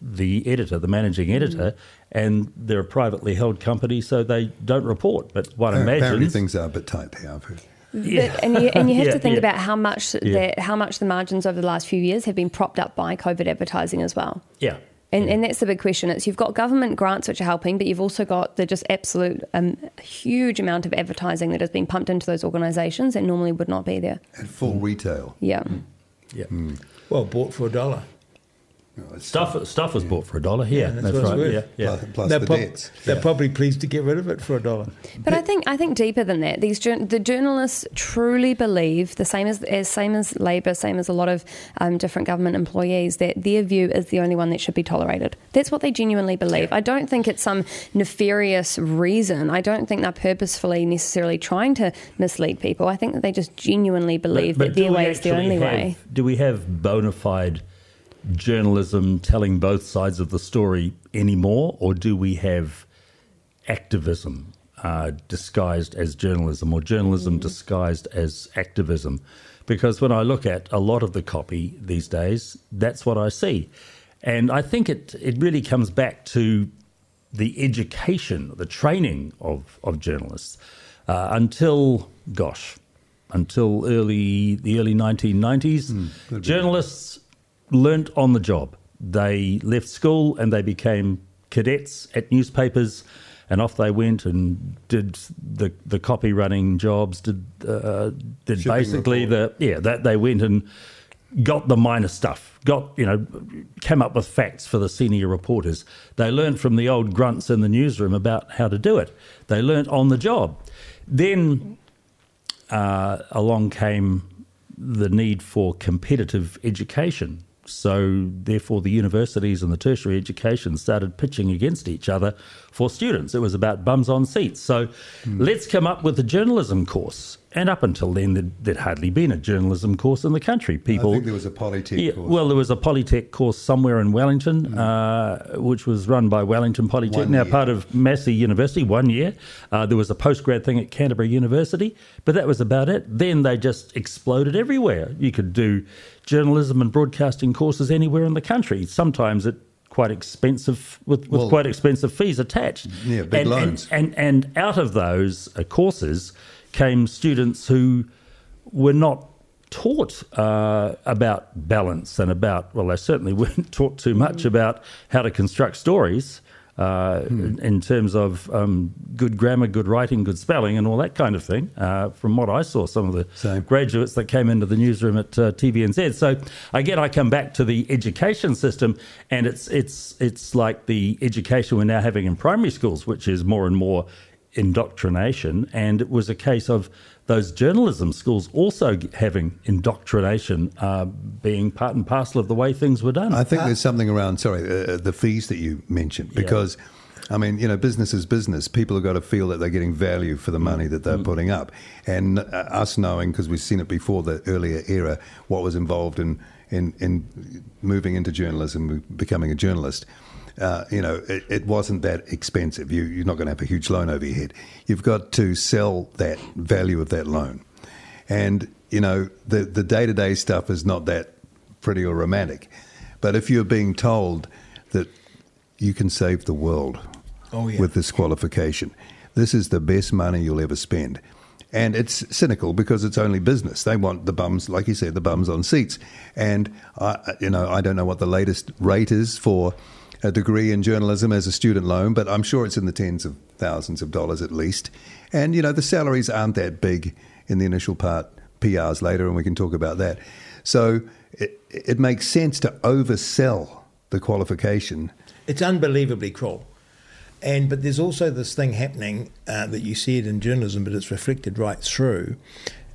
the editor, the managing editor, and they're a privately held company, so they don't report. But one Apparently imagines things are a bit tight there, I've heard. Yeah. But- and you, and you have Yeah, to think yeah. about how much that how much the margins over the last few years have been propped up by COVID advertising as well. yeah. And, and that's the big question. It's you've got government grants which are helping, but you've also got the just absolute um, huge amount of advertising that has been pumped into those organisations that normally would not be there. At full retail. Yeah. Yeah. Well, bought for a dollar. No, it's- Stuff stuff was bought for a dollar. Yeah, that's that's, right. Yeah, yeah. Plus, plus they're, the prob- debts. they're Yeah. probably pleased to get rid of it for a dollar. But I think I think deeper than that. These the journalists truly believe the same as, as same as Labor, same as a lot of um, different government employees that their view is the only one that should be tolerated. That's what they genuinely believe. I don't think it's some nefarious reason. I don't think they're purposefully necessarily trying to mislead people. I think that they just genuinely believe that their way is the only have- way. Do we have bona fide journalism telling both sides of the story anymore, or do we have activism uh, disguised as journalism, or journalism disguised as activism? Because when I look at a lot of the copy these days, that's what I see. And I think it, it really comes back to the education, the training of, of journalists. Uh, until, gosh, until early the early 1990s, journalists learnt on the job. They left school and they became cadets at newspapers, and off they went and did the the copy running jobs. Did uh, did Shipping basically report. the yeah that they went and got the minor stuff, got, you know, came up with facts for the senior reporters. They learned from the old grunts in the newsroom about how to do it. They learnt on the job. Then uh, along came the need for competitive education. So, therefore, the universities and the tertiary education started pitching against each other for students. It was about bums on seats. So, let's come up with a journalism course. And up until then, there'd, there'd hardly been a journalism course in the country. I People, think there was a Polytech yeah, course. well, there was a Polytech course somewhere in Wellington, uh, which was run by Wellington Polytech, One now year. part of Massey University, one year. Uh, there was a postgrad thing at Canterbury University, but that was about it. Then they just exploded everywhere. You could do journalism and broadcasting courses anywhere in the country, sometimes at quite expensive, with, with Well- quite expensive fees attached. Yeah, big and, loans. And, and, and out of those uh, courses came students who were not taught uh, about balance and about, well, they certainly weren't taught too much about how to construct stories uh, in, in terms of um, good grammar, good writing, good spelling, and all that kind of thing. Uh, from what I saw, some of the Same. graduates that came into the newsroom at uh, TVNZ. So again, I come back to the education system, and it's it's it's like the education we're now having in primary schools, which is more and more indoctrination. And it was a case of those journalism schools also having indoctrination uh, being part and parcel of the way things were done. I think there's something around, sorry, uh, the fees that you mentioned, because, I mean, you know, business is business. People have got to feel that they're getting value for the money that they're putting up. And uh, us knowing, because we've seen it before the earlier era, what was involved in, in, in moving into journalism, becoming a journalist. Uh, you know, it, it wasn't that expensive. You, you're not going to have a huge loan over your head. You've got to sell that value of that loan. And, you know, the, the day-to-day stuff is not that pretty or romantic. But if you're being told that you can save the world Oh, yeah. with this qualification, this is the best money you'll ever spend. And it's cynical because it's only business. They want the bums, like you said, the bums on seats. And I, you know, I don't know what the latest rate is for a degree in journalism as a student loan, but I'm sure it's in the tens of thousands of dollars at least. And you know, the salaries aren't that big in the initial part. PRs later, and we can talk about that. So it, it makes sense to oversell the qualification. It's unbelievably cruel. And but there's also this thing happening uh, that you see it in journalism, but it's reflected right through,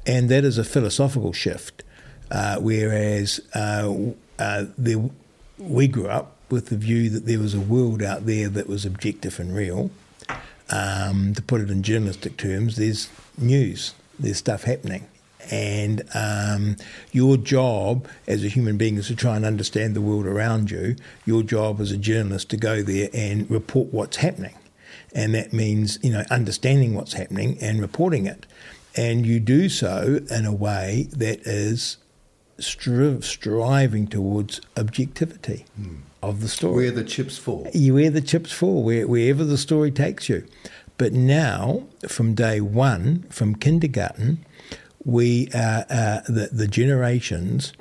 and that is a philosophical shift. Uh, whereas uh, uh, there, we grew up with the view that there was a world out there that was objective and real. Um, to put it in journalistic terms, there's news, there's stuff happening. And um, your job as a human being is to try and understand the world around you. Your job as a journalist to go there and report what's happening. And that means, you know, understanding what's happening and reporting it. And you do so in a way that is stri- striving towards objectivity mm. Of the story. Where the chips fall. You where the chips fall, where, wherever the story takes you. But now, from day one, from kindergarten, we uh, uh, the, the generations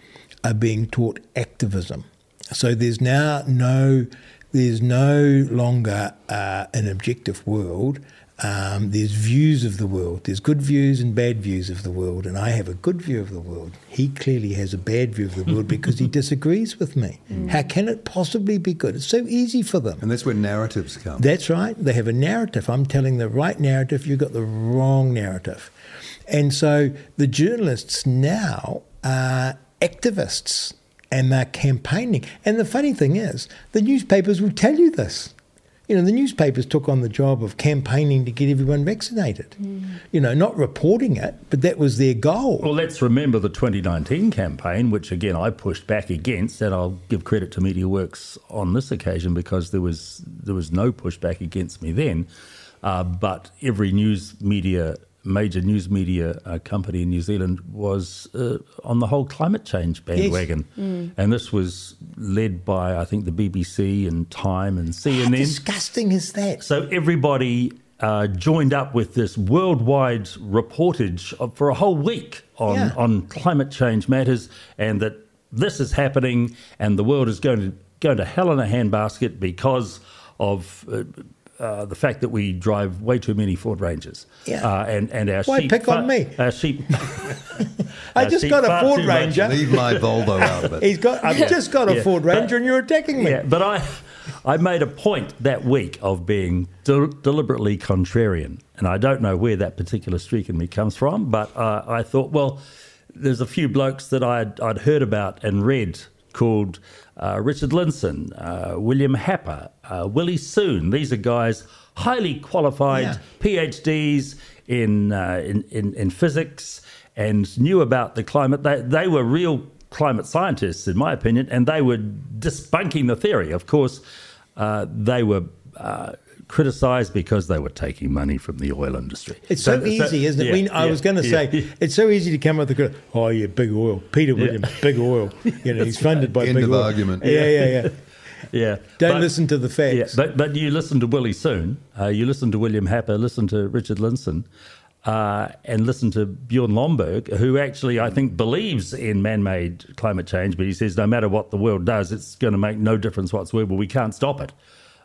are being taught activism. So there's now no there's no longer uh, an objective world. Um, there's views of the world. There's good views and bad views of the world, and I have a good view of the world. He clearly has a bad view of the world because he disagrees with me. Mm. How can it possibly be good? It's so easy for them. And that's where narratives come. That's right. They have a narrative. I'm telling the right narrative. You've got the wrong narrative. And so the journalists now are activists and they're campaigning. And the funny thing is, the newspapers will tell you this. You know, the newspapers took on the job of campaigning to get everyone vaccinated. Mm. You know, not reporting it, but that was their goal. Well, let's remember the 2019 campaign, which again I pushed back against, and I'll give credit to MediaWorks on this occasion because there was there was no pushback against me then. Uh, but every news media major news media uh, company in New Zealand was uh, on the whole climate change bandwagon. Yes. Mm. And this was led by, I think, the BBC and Time and CNN. How disgusting is that? So everybody uh, joined up with this worldwide reportage of, for a whole week on, yeah. on climate change matters and that this is happening and the world is going to go to hell in a handbasket because of uh, the fact that we drive way too many Ford Rangers. Yeah. Uh, and, and our Why sheep pick on me? Our sheep. I just got a Ford Ranger. Leave my Volvo out of it. He's got. I've yeah. just got a yeah. Ford Ranger, but, and you're attacking me. Yeah, but I, I made a point that week of being de- deliberately contrarian, and I don't know where that particular streak in me comes from, but uh, I thought, well, there's a few blokes that I'd, I'd heard about and read called uh, Richard Lindzen, uh, William Happer, uh, Willie Soon. These are guys highly qualified yeah. PhDs in, uh, in, in, in physics and knew about the climate. They, they were real climate scientists, in my opinion, and they were debunking the theory. Of course, uh, they were uh, criticised because they were taking money from the oil industry. It's so, so easy, so, isn't it? Yeah, we, I yeah, was going to yeah, say it's so easy to come up with the oh yeah, big oil, Peter Williams, big oil. You know, he's funded by End big of oil. argument. Yeah, yeah, yeah. yeah. Don't but, listen to the facts. Yeah, but but you listen to Willie Soon, uh, you listen to William Happer, listen to Richard Lindzen. Uh, and listen to Bjorn Lomborg, who actually I think believes in man-made climate change, but he says no matter what the world does, it's going to make no difference whatsoever. We can't stop it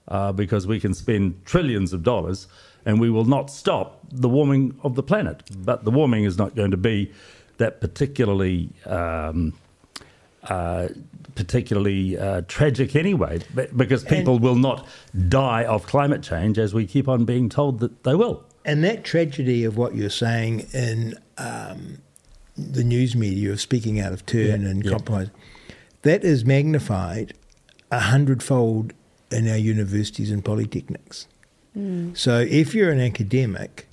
uh, because we can spend trillions of dollars and we will not stop the warming of the planet. But the warming is not going to be that particularly. Um, uh, particularly uh, tragic anyway, because people and, will not die of climate change as we keep on being told that they will. And that tragedy of what you're saying in um, the news media of speaking out of turn yeah, and yeah. compromise, that is magnified a hundredfold in our universities and polytechnics. Mm. So if you're an academic,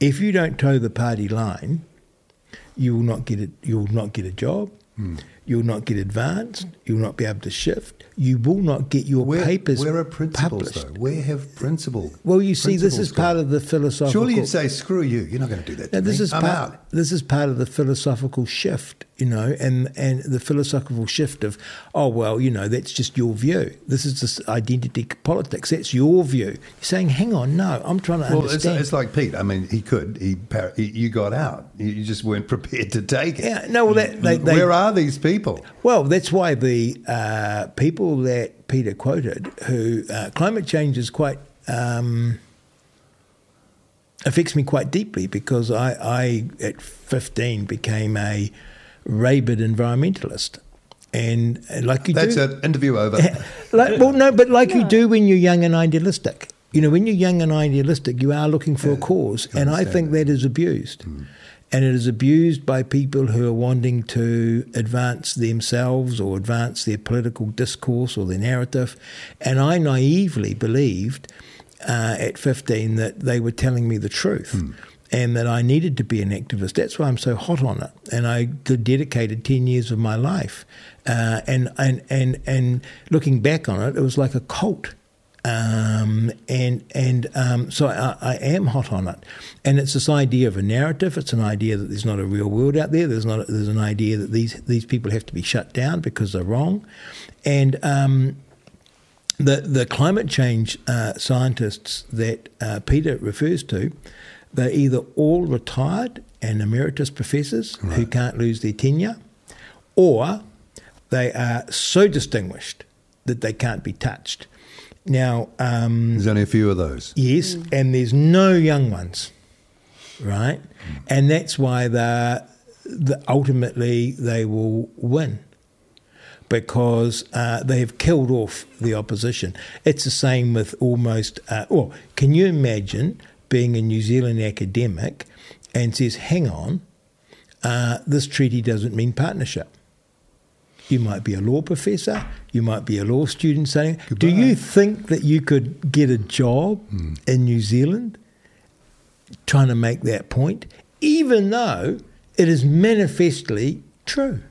if you don't toe the party line, you will not get it. You will not get a job. Mm. You will not get advanced. You will not be able to shift you will not get your where, papers where are principles, published. Though? Where have principle? Well, you see, this is part of the philosophical. Surely you'd say, "Screw you! You're not going to do that." To this me. is I'm part, out. This is part of the philosophical shift, you know, and and the philosophical shift of, oh well, you know, that's just your view. This is just identity politics. That's your view. You're saying, hang on, no, I'm trying to well, understand. It's, it's like Pete. I mean, he could. He, he, you got out. You just weren't prepared to take it. Yeah. No. Well, that, they, they, where are these people? Well, that's why the uh, people that Peter quoted, who uh, climate change is quite um, affects me quite deeply because I, I at 15 became a rabid environmentalist. And like you That's do, That's an interview over. like, well, no, but like you do when you're young and idealistic. You know, when you're young and idealistic, you are looking for yeah, a cause, and I think that is abused. Mm. And it is abused by people who are wanting to advance themselves or advance their political discourse or their narrative. And I naively believed uh, at 15 that they were telling me the truth. Hmm. And that I needed to be an activist. That's why I'm so hot on it. And I dedicated 10 years of my life. Uh, and, and, and, and looking back on it, it was like a cult. Um, and and um, so I, I, am hot on it, and it's this idea of a narrative. It's an idea that there's not a real world out there. There's not. A, there's an idea that these these people have to be shut down because they're wrong, and um, the the climate change uh, scientists that uh, Peter refers to, they're either all retired and emeritus professors right. who can't lose their tenure, or they are so distinguished that they can't be touched. Now, um, there's only a few of those. Yes, mm. and there's no young ones, right? Mm. And that's why they the, ultimately they will win because uh, they have killed off the opposition. It's the same with almost. Uh, well, can you imagine being a New Zealand academic and says, "Hang on, uh, this treaty doesn't mean partnership." You might be a law professor. You might be a law student saying, Goodbye. Do you think that you could get a job mm. in New Zealand trying to make that point, even though it is manifestly true?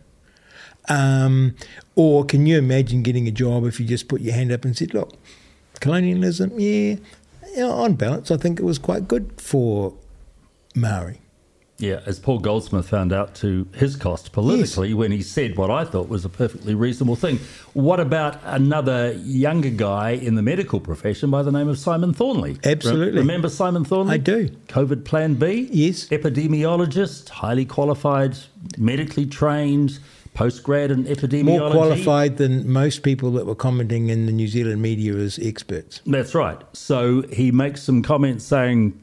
Um, or can you imagine getting a job if you just put your hand up and said, Look, colonialism, yeah, you know, on balance, I think it was quite good for Maori. Yeah, as Paul Goldsmith found out to his cost politically yes. when he said what I thought was a perfectly reasonable thing. What about another younger guy in the medical profession by the name of Simon Thornley? Absolutely. Re- remember Simon Thornley? I do. COVID Plan B? Yes. Epidemiologist, highly qualified, medically trained, postgrad in epidemiology. More qualified than most people that were commenting in the New Zealand media as experts. That's right. So he makes some comments saying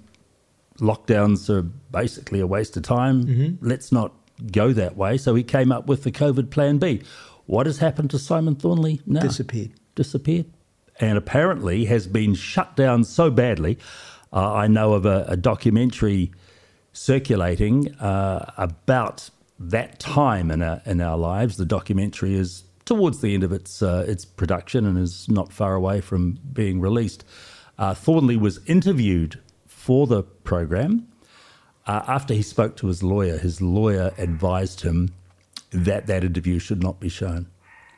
lockdowns are basically a waste of time. Mm-hmm. Let's not go that way. So he came up with the COVID Plan B. What has happened to Simon Thornley now? Disappeared. Disappeared. And apparently has been shut down so badly. Uh, I know of a, a documentary circulating uh, about that time in our, in our lives. The documentary is towards the end of its uh, its production and is not far away from being released. Uh, Thornley was interviewed for the program. Uh, after he spoke to his lawyer, his lawyer advised him that that interview should not be shown.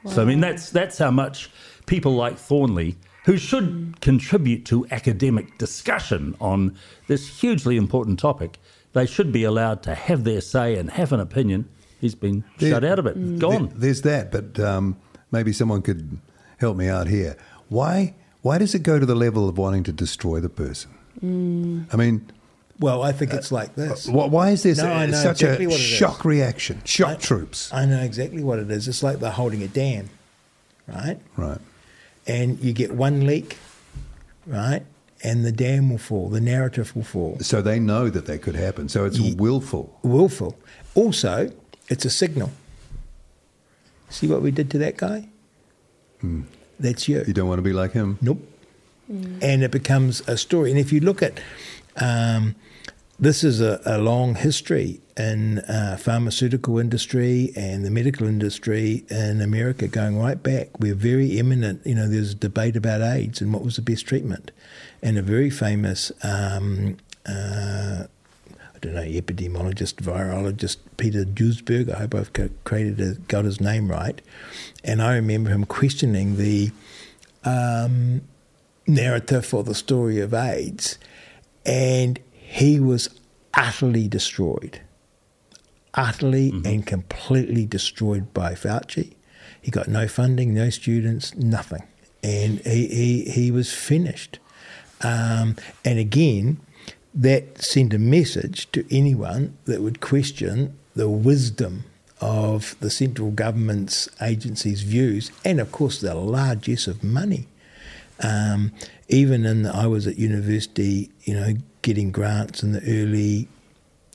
Wow. So I mean, that's that's how much people like Thornley, who should contribute to academic discussion on this hugely important topic, they should be allowed to have their say and have an opinion. He's been there, shut out of it, mm. gone. There, there's that, but um, maybe someone could help me out here. Why why does it go to the level of wanting to destroy the person? Mm. I mean, well, I think it's like this. Uh, why is this no, such exactly a shock reaction? Shock I, troops. I know exactly what it is. It's like they're holding a dam, right? Right. And you get one leak, right? And the dam will fall. The narrative will fall. So they know that that could happen. So it's yeah. willful. Willful. Also, it's a signal. See what we did to that guy? Hmm. That's you. You don't want to be like him. Nope. Mm. And it becomes a story. And if you look at um, this is a, a, long history in uh, pharmaceutical industry and the medical industry in America going right back. We're very eminent. You know, there's a debate about AIDS and what was the best treatment. And a very famous, um, uh, I don't know, epidemiologist, virologist, Peter Duesberg, I hope I've created a, got his name right. And I remember him questioning the um, narrative for the story of AIDS. And he was utterly destroyed, utterly mm-hmm. and completely destroyed by Fauci. He got no funding, no students, nothing. And he, he, he was finished. Um, and again, that sent a message to anyone that would question the wisdom of the central government's agency's views and, of course, the largesse of money. Um, even in the, I was at university, you know, getting grants in the early,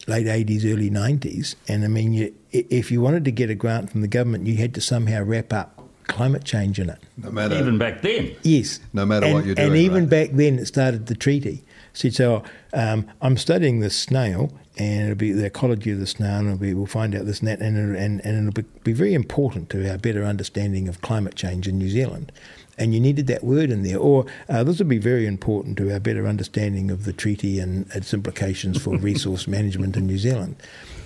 late 80s, early 90s. And I mean, you, if you wanted to get a grant from the government, you had to somehow wrap up climate change in it. No matter even back then. Yes. No matter and, what you're doing. And even right? back then, it started the treaty. So you'd say, oh, um, I'm studying this snail, and it'll be the ecology of the snail, and it'll be, we'll find out this and that, and, it'll, and, and it'll be, be very important to our better understanding of climate change in New Zealand. And you needed that word in there. Or uh, this would be very important to our better understanding of the treaty and its implications for resource management in New Zealand.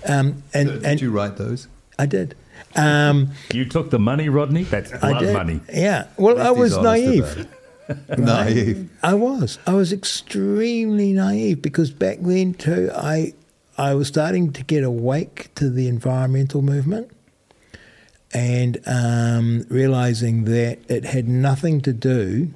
Um, and, Did and you write those? I did. Um, You took the money, Rodney? That's I blood did. money. Yeah. Well, I was naive. about. Naive. I was. I was extremely naive because back then too, I I was starting to get awake to the environmental movement, and um, realizing that it had nothing to do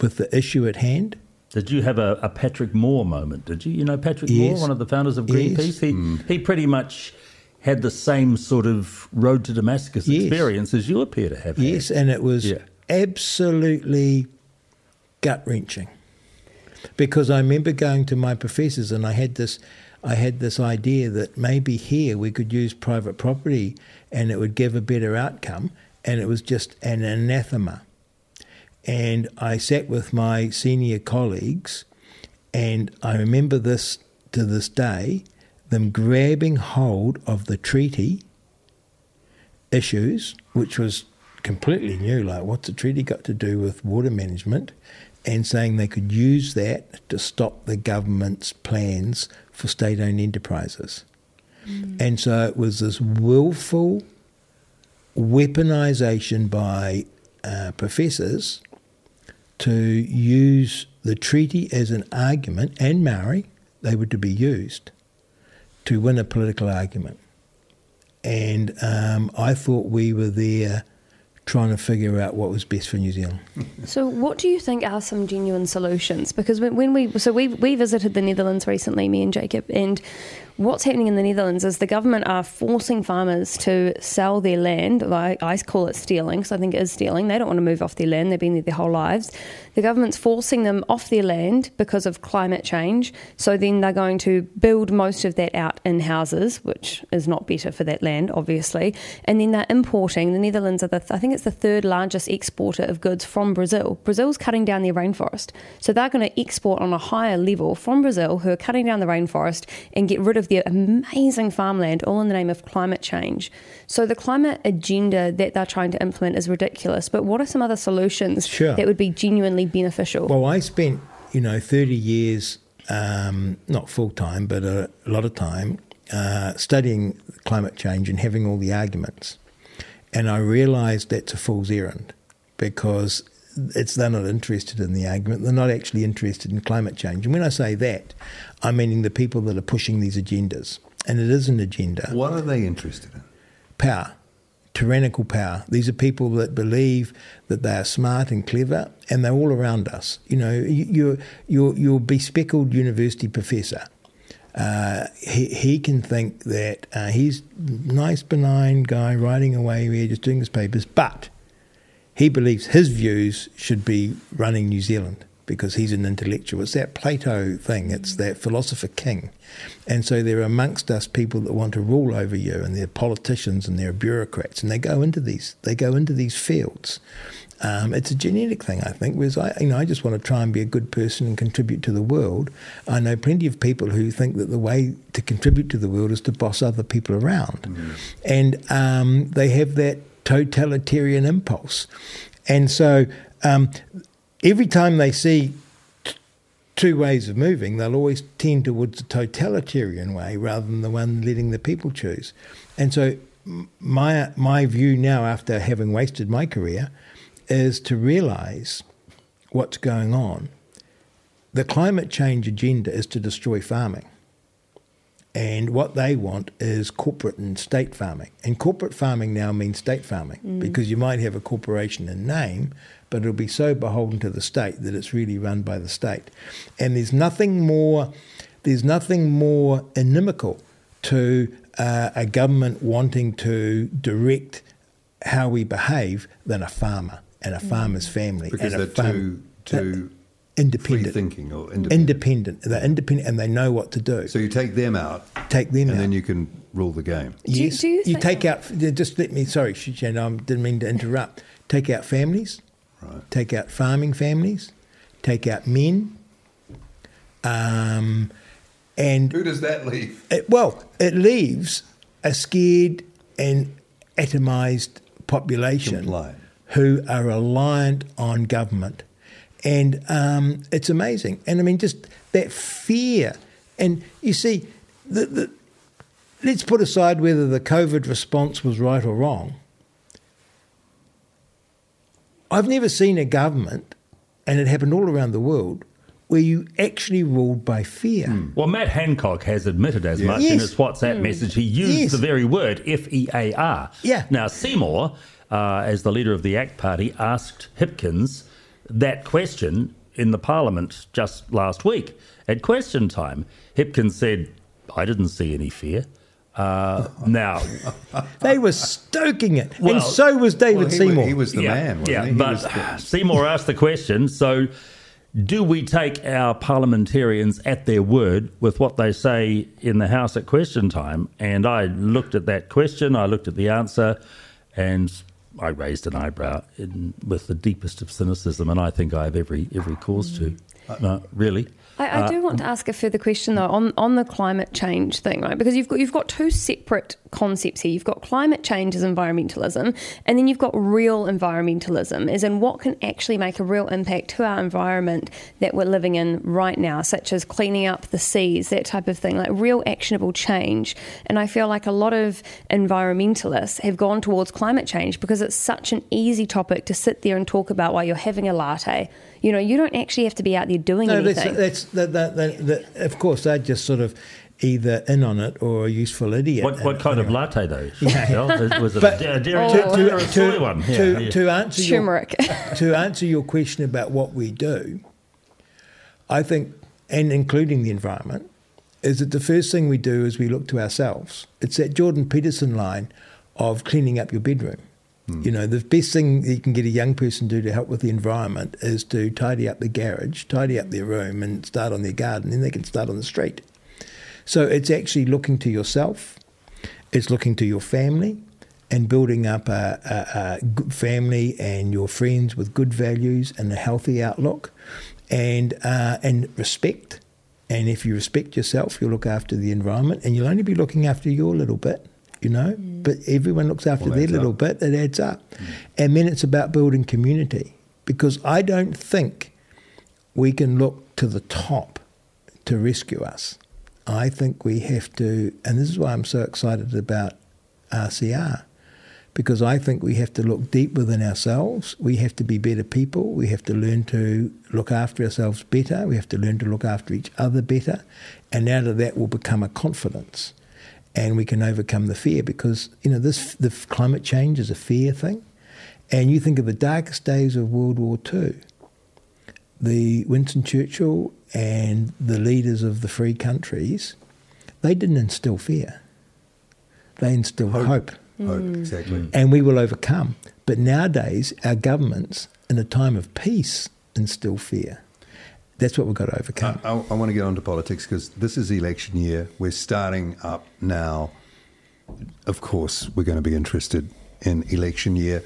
with the issue at hand. Did you have a, a Patrick Moore moment? Did you? You know Patrick Yes. Moore, one of the founders of Yes. Greenpeace. He he pretty much had the same sort of road to Damascus Yes. experience as you appear to have. Yes, had. and it was Yeah. absolutely gut wrenching because I remember going to my professors and I had this I had this idea that maybe here we could use private property and it would give a better outcome and it was just an anathema. And I sat with my senior colleagues and I remember this to this day them grabbing hold of the treaty issues, which was completely new. Like, what's the treaty got to do with water management? And saying they could use that to stop the government's plans for state owned enterprises. And so it was this willful weaponization by uh, professors to use the treaty as an argument, and Maori, they were to be used to win a political argument. And um, I thought we were there trying to figure out what was best for New Zealand. So, what do you think are some genuine solutions? Because when, when we so we we visited the Netherlands recently, me and Jacob, and what's happening in the Netherlands is the government are forcing farmers to sell their land. I call it stealing, because I think it is stealing. They don't want to move off their land; they've been there their whole lives. The government's forcing them off their land because of climate change. So then they're going to build most of that out in houses, which is not better for that land, obviously. And then they're importing. The Netherlands are the I think it's the third largest exporter of goods from Brazil. Brazil's cutting down their rainforest, so they're going to export on a higher level from Brazil, who are cutting down the rainforest and get rid of their amazing farmland, all in the name of climate change. So the climate agenda that they're trying to implement is ridiculous. But what are some other solutions Sure. that would be genuinely beneficial? Well, I spent, you know, 30 years, um, not full time, but a, lot of time, uh, studying climate change and having all the arguments. And I realised that's a fool's errand because it's they're not interested in the argument. They're not actually interested in climate change. And when I say that, I'm meaning the people that are pushing these agendas. And it is an agenda What are they interested in? power, tyrannical power. These are people that believe that they are smart and clever, and they're all around us. You know, you- you're you're you're bespeckled university professor. Uh, he he can think that uh, he's nice, benign guy writing away here, just doing his papers, but he believes his views should be running New Zealand because he's an intellectual. It's that Plato thing. It's that philosopher king. And so there are amongst us people that want to rule over you, and they're politicians and they're bureaucrats, and they go into these they go into these fields. Um, it's a genetic thing, I think. Whereas I, you know, I just want to try and be a good person and contribute to the world. I know plenty of people who think that the way to contribute to the world is to boss other people around, and um, they have that totalitarian impulse. And so um, every time they see t- two ways of moving, they'll always tend towards the totalitarian way rather than the one letting the people choose. And so my my view now, after having wasted my career, is to realise what's going on. The climate change agenda is to destroy farming. And what they want is corporate and state farming. And corporate farming now means state farming because you might have a corporation in name, but it'll be so beholden to the state that it's really run by the state. And there's nothing more, there's nothing more inimical to uh, a government wanting to direct how we behave than a farmer and a farmer's family. Because and they're farm- too, too free independent. thinking or independent. Independent. They're independent and they know what to do. So you take them out, Take them and out. then you can rule the game. you- yes, do you think- take out. Just let me. Sorry, Jen, I didn't mean to interrupt. Take out families. Right. Take out farming families. take out men. Um, and Who does that leave? it, well, it leaves a scared and atomized population Compliant. who are reliant on government. And um, it's amazing. And I mean, just that fear. And you see, the, the, let's put aside whether the COVID response was right or wrong. I've never seen a government, and it happened all around the world, where you actually ruled by fear. Well, Matt Hancock has admitted as much in his WhatsApp message. He used Yes. the very word F E A R. Yeah. Now, Seymour, uh, as the leader of the ACT Party, asked Hipkins that question in the Parliament just last week. At question time, Hipkins said, I didn't see any fear. Uh, now, They were stoking it, Well- and so was David Well, he, Seymour. was, he was the yeah, man, wasn't yeah, he? He but was the- Seymour asked the question. So, do we take our parliamentarians at their word with what they say in the House at question time? And I looked at that question, I looked at the answer, and I raised an eyebrow in, with the deepest of cynicism, and I think I have every every cause to. Uh, really. I, I do want to ask a further question though on, on the climate change thing, right? Because you've got you've got two separate concepts here. You've got climate change as environmentalism, and then you've got real environmentalism, as in what can actually make a real impact to our environment that we're living in right now, such as cleaning up the seas, that type of thing, like real actionable change. And I feel like a lot of environmentalists have gone towards climate change because it's such an easy topic to sit there and talk about while you're having a latte. You know, you don't actually have to be out there doing no, that's, anything. that's that, that, that, that, of course they're just sort of either in on it or a useful idiot. What, what kind of latte though? Michelle? Was it a dairy Oh. latte to, or a to, soy one? to, Yeah, yeah. to answer your, Turmeric. to answer your question about what we do, I think, and including the environment, is that the first thing we do is we look to ourselves. It's that Jordan Peterson line of cleaning up your bedroom. Hmm. You know, the best thing you can get a young person to do to help with the environment is to tidy up the garage, tidy up their room, and start on their garden. Then they can start on the street. So it's actually looking to yourself, it's looking to your family, and building up a, a, a good family and your friends with good values and a healthy outlook, and uh, and respect. And if you respect yourself, you'll look after the environment, and you'll only be looking after your little bit, you know. But everyone looks after Well, their adds little up. bit. It adds up, and then it's about building community. Because I don't think we can look to the top to rescue us. I think we have to, and this is why I'm so excited about RCR, because I think we have to look deep within ourselves. We have to be better people. We have to learn to look after ourselves better. We have to learn to look after each other better. And out of that will become a confidence. And we can overcome the fear because, you know, this the climate change is a fear thing. And you think of the darkest days of World War II the Winston Churchill and the leaders of the free countries, they didn't instill fear. They instilled hope. Hope. Mm. Hope, exactly. And we will overcome. But nowadays, our governments, in a time of peace, instill fear. That's what we've got to overcome. I, I want to get on to politics because this is election year. We're starting up now. Of course, we're going to be interested in election year.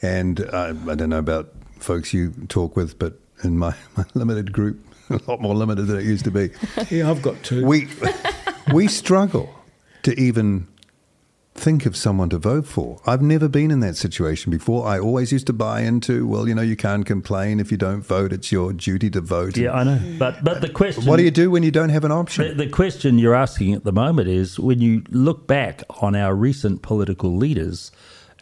And uh, I don't know about folks you talk with, but in my, my limited group, a lot more limited than it used to be, yeah, I've got two. we, we struggle to even think of someone to vote for. I've never been in that situation before. I always used to buy into, well, you know, you can't complain if you don't vote. It's your duty to vote. Yeah, I know. But but the question What do you do when you don't have an option? The, the question you're asking at the moment is when you look back on our recent political leaders,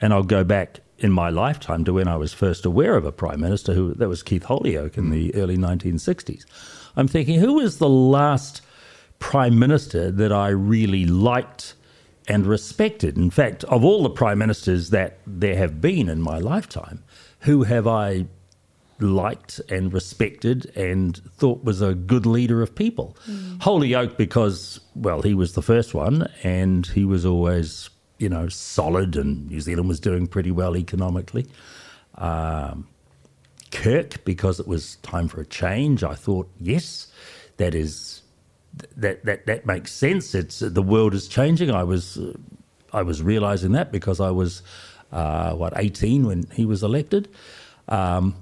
and I'll go back in my lifetime to when I was first aware of a prime minister, who that was Keith Holyoake in hmm. the early 1960s. I'm thinking, who was the last prime minister that I really liked and respected? In fact, of all the prime ministers that there have been in my lifetime, who have I liked and respected and thought was a good leader of people. Hmm. Holyoake because well he was the first one and he was always you know solid and New Zealand was doing pretty well economically. Um, Kirk because it was time for a change. I thought yes, that is that that that makes sense. It's the world is changing. I was uh, I was realizing that because I was uh, what eighteen when he was elected. Um,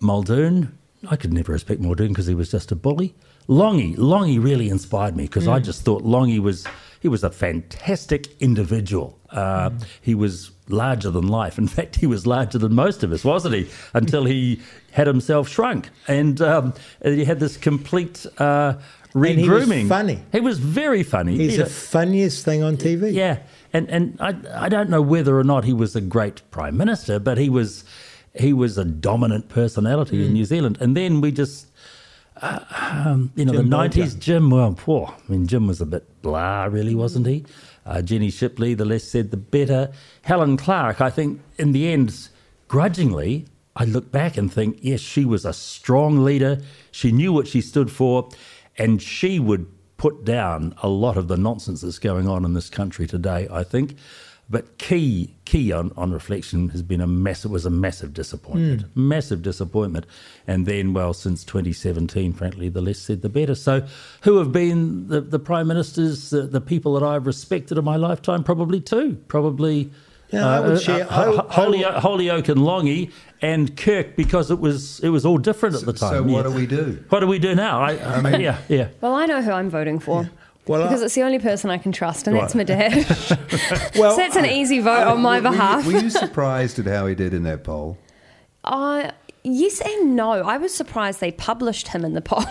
Muldoon, I could never respect Muldoon because he was just a bully. Lange, Lange really inspired me because I just thought Lange was he was a fantastic individual. Uh, He was larger than life. In fact, he was larger than most of us, wasn't he? Until he had himself shrunk, and um, he had this complete uh, And he was funny. He was very funny. He's He- the funniest thing on TV. yeah, and and I I don't know whether or not he was a great prime minister, but he was he was a dominant personality Mm. in New Zealand. And then we just. Uh, um, you know, Jim the nineties. Jim. Well, poor. I mean, Jim was a bit blah, really, wasn't he? Uh, Jenny Shipley, the less said, the better. Helen Clark, I think, in the end, grudgingly, I look back and think, yes, she was a strong leader. She knew what she stood for, and she would put down a lot of the nonsense that's going on in this country today. I think. But Key, Key on, on reflection has been a massive was a massive disappointment, hmm. massive disappointment. And then, well, since 2017, frankly, the less said the better. So, who have been the, the prime ministers, the, the people that I've respected in my lifetime? Probably two, probably. Yeah, I uh, would uh, share- uh, I would- I would- Holyoake, Holyoake and Lange and Kirk because it was it was all different at the time. So what yeah. do we do? What do we do now? I, I mean, yeah, yeah. Well, I know who I'm voting for. Well, because I- it's the only person I can trust, and that's my dad. Well, so it's an easy vote on my Were- were you- behalf. Were you surprised at how he did in that poll? Uh, yes and no. I was surprised they published him in the poll.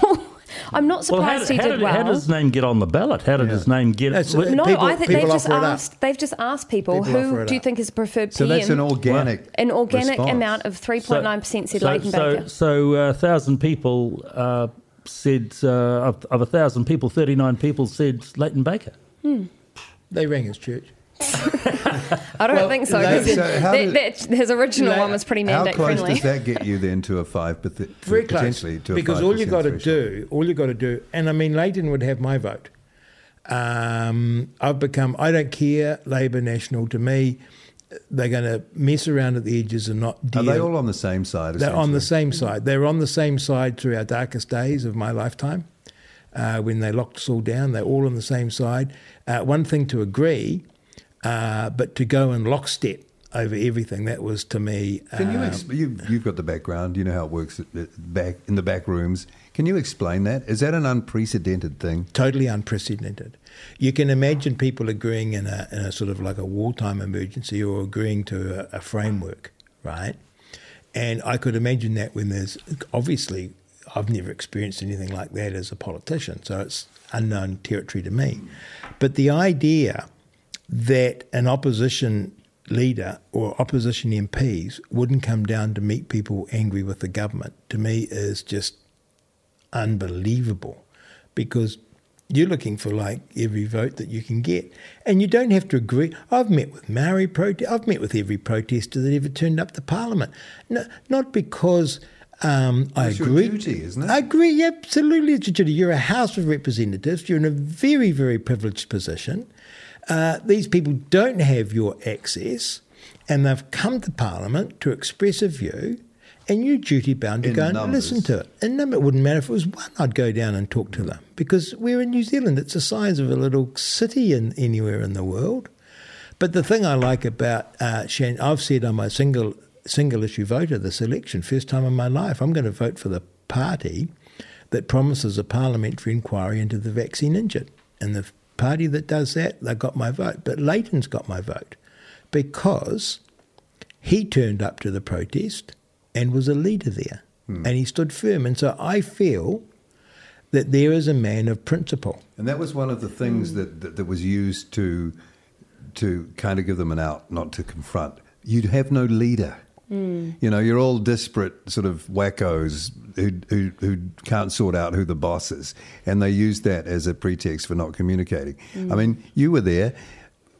I'm not Well, how, surprised he how did did, well. how did his name get on the ballot? How did Yeah. his name get? That's- Well, no, People- I think they've just offer it up. asked. They've just asked people People who do you think is a preferred So PM. that's an organic, An organic response. amount of 3.9 percent said so, Leighton so, Baker. So a thousand people uh, said uh, of, of a thousand people, thirty nine people said Leighton Baker. they rang his church. I don't well, think so. they- So how that- did- that- his original They- one was pretty How close friendly. does that get you then to a five perth- Very close. potentially to a because all you 5% got to do, all you got to do, and I mean, Leighton would have my vote. Um, I've become, I don't care, Labor, National. To me, they're going to mess around at the edges and not Are they all on the same side? They're on the same side. They're on the same side through our darkest days of my lifetime. Uh, when they locked us all down, they're all on the same side. Uh, one thing to agree, uh, but to go in lockstep over everything, that was to me. Can you? um, Ex- you've, you've got the background. You know how it works back in the back rooms. Can you explain that? Is that an unprecedented thing? totally unprecedented. You can imagine people agreeing in a, in a sort of like a wartime emergency or agreeing to a, a framework, right? And I could imagine that when there's obviously, I've never experienced anything like that as a politician, so it's unknown territory to me. But the idea that an opposition leader or opposition MPs wouldn't come down to meet people angry with the government to me is just unbelievable because you're looking for like every vote that you can get. And you don't have to agree. I've met with Maori protest. I've met with every protester that ever turned up to Parliament. No, not because um, I It's your agree. duty, isn't it? I agree. Absolutely, it's your duty. You're a House of Representatives. You're in a very, very privileged position. Uh, these people don't have your access, and they've come to Parliament to express a view. And you're duty bound to In go and numbers. listen to it. And number, it wouldn't matter if it was one, I'd go down and talk to them because we're in New Zealand. It's the size of a little city in anywhere in the world. But the thing I like about uh, Shan, I've said I'm a single single issue voter this election, first time in my life. I'm going to vote for the party that promises a parliamentary inquiry into the vaccine injured. And the party that does that, they got my vote. But Leighton's got my vote because he turned up to the protest and was a leader there. Hmm. And he stood firm. And so I feel that there is a man of principle. And that was one of the things hmm. that, that that was used to to kind of give them an out, not to confront. You'd have no leader. Hmm. You know, you're all disparate sort of wackos who, who who can't sort out who the boss is, and they use that as a pretext for not communicating. I mean, you were there.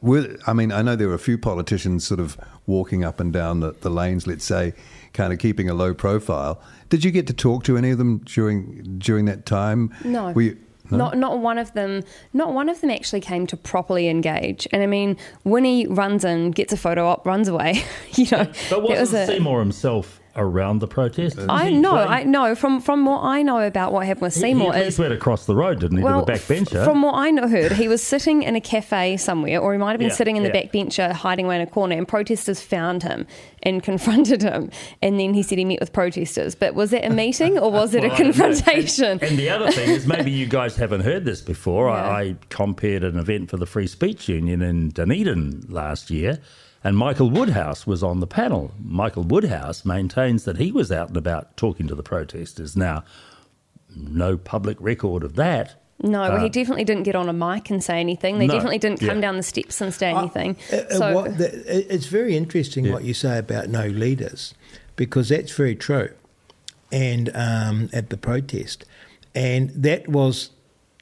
Were, I mean, I know there were a few politicians sort of walking up and down the, the lanes, let's say, kind of keeping a low profile. Did you get to talk to any of them during during that time? No. Were you, no? Not not one of them. Not one of them actually came to properly engage. And I mean, Winnie runs in, gets a photo op, runs away. you know, But that was wasn't a- Seymour himself around the protest? I know, I know from from what I know about what happened with He- Seymour he, at is went across the road, didn't he, well, to the back bencher? f- from what I know, heard, he was sitting in a cafe somewhere, or he might have been Yeah, sitting in the yeah. back bencher, hiding away in a corner, and protesters found him and confronted him. And then he said he met with protesters. But was it a meeting or was it Well, a I don't confrontation? And, and the other thing is, maybe you guys haven't heard this before. Yeah. I, I compared an event for the Free Speech Union in Dunedin last year, and Michael Woodhouse was on the panel. Michael Woodhouse maintains that he was out and about talking to the protesters. Now, no public record of that. No, well, Uh, he definitely didn't get on a mic and say anything. They No, definitely didn't come yeah. down the steps and say anything. Uh, uh, so, what the, it's very interesting Yeah. what you say about no leaders, because that's very true. And um, at the protest, and that was,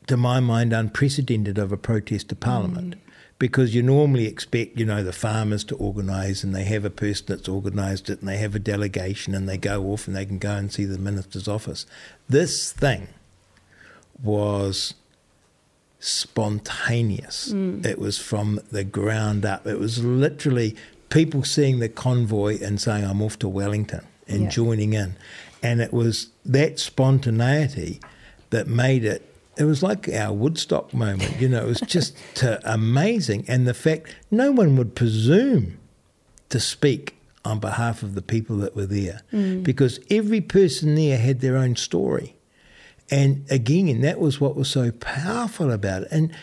to my mind, unprecedented of a protest to Parliament. Because you normally expect, you know, the farmers to organise and they have a person that's organised it and they have a delegation and they go off and they can go and see the minister's office. This thing was spontaneous. Mm. It was from the ground up. It was literally people seeing the convoy and saying, I'm off to Wellington and Yeah. joining in. And it was that spontaneity that made it. It was like our Woodstock moment, you know. It was just uh, amazing, and the fact no one would presume to speak on behalf of the people that were there, because every person there had their own story. And again, that was what was so powerful about it. And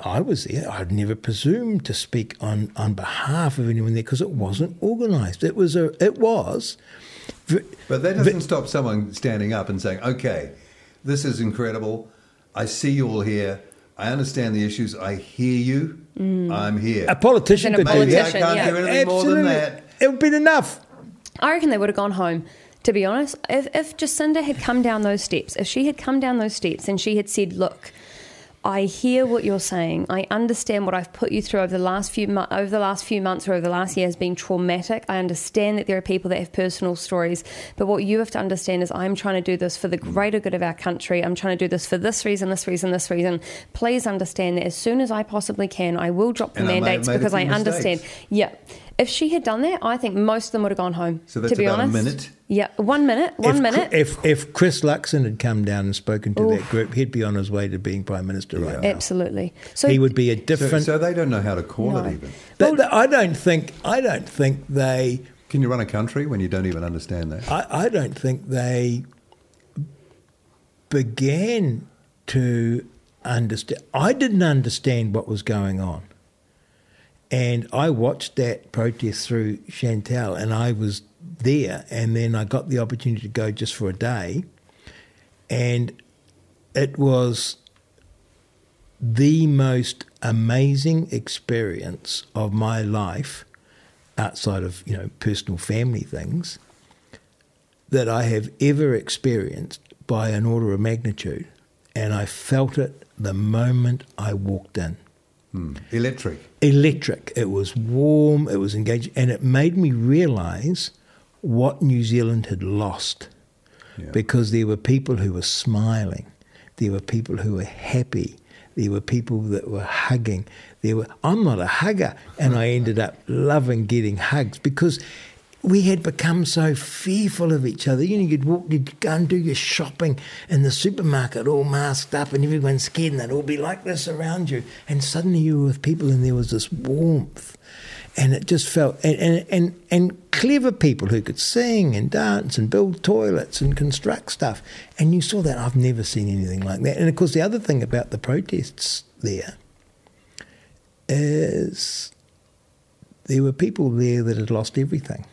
I was there. I'd never presumed to speak on, on behalf of anyone there because it wasn't organised. It was a. It was. But that doesn't stop someone standing up and saying, okay, this is incredible. I see you all here. I understand the issues. I hear you. Mm. I'm here. A politician a could do Maybe I can't yeah. do anything more than Absolutely. that. It would be enough. I reckon they would have gone home. To be honest, if, if Jacinda had come down those steps, if she had come down those steps and she had said, "Look, I hear what you're saying. I understand what I've put you through over the last few mo- over the last few months or over the last year has been traumatic. I understand that there are people that have personal stories, but what you have to understand is I'm trying to do this for the greater good of our country. I'm trying to do this for this reason, this reason, this reason. Please understand that as soon as I possibly can, I will drop the And I may have mandates made because I few understand. mistakes. Yeah. If she had done that, I think most of them would have gone home. So that's to be about a honest. minute? Yeah, one minute. One if, minute. If if Chris Luxon had come down and spoken to that group, he'd be on his way to being prime minister right now. Absolutely. So He would be a different. so they don't know how to call No. it even. Th- th- I don't think. I don't think they. Can you run a country when you don't even understand that? I, I don't think they began to understand. I didn't understand what was going on. And I watched that protest through Chantelle, and I was there. And then I got the opportunity to go just for a day. And it was the most amazing experience of my life outside of, you know, personal family things that I have ever experienced by an order of magnitude. And I felt it the moment I walked in. Hmm. Electric. Electric. It was warm, it was engaging, and it made me realize what New Zealand had lost Yeah. because there were people who were smiling, there were people who were happy, there were people that were hugging. There were I'm not a hugger, and I ended up loving getting hugs because we had become so fearful of each other. You know, you'd walk, you'd go and do your shopping in the supermarket, all masked up, and everyone's scared, and they'd all be like this around you. And suddenly you were with people, and there was this warmth and it just felt and, and and and clever people who could sing and dance and build toilets and construct stuff and you saw that I've never seen anything like that and of course the other thing about the protests there is there were people there that had lost everything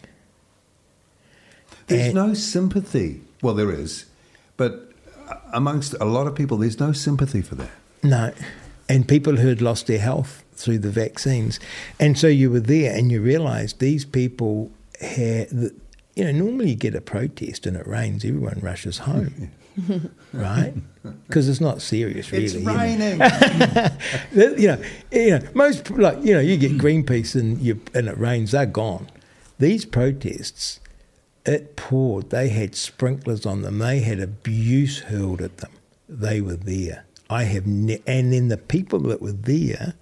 There's And- no sympathy. Well, there is, but uh, amongst a lot of people, there's no sympathy for that. No. And people who had lost their health through the vaccines. And so you were there and you realised these people had, you know, normally you get a protest and it rains, everyone rushes home, right? Because it's not serious, really. It's you know. raining. You know, you know, most like you know, you get Greenpeace and you and it rains, they're gone. These protests, it poured. They had sprinklers on them. They had abuse hurled at them. They were there. I have, ne- and then the people that were there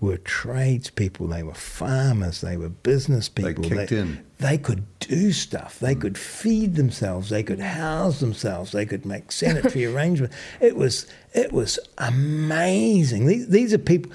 were tradespeople. They were farmers. They were business people. They kicked in. They could do stuff. They mm. could feed themselves. They could house themselves. They could make sanitary arrangements. It was it was amazing. These, these are people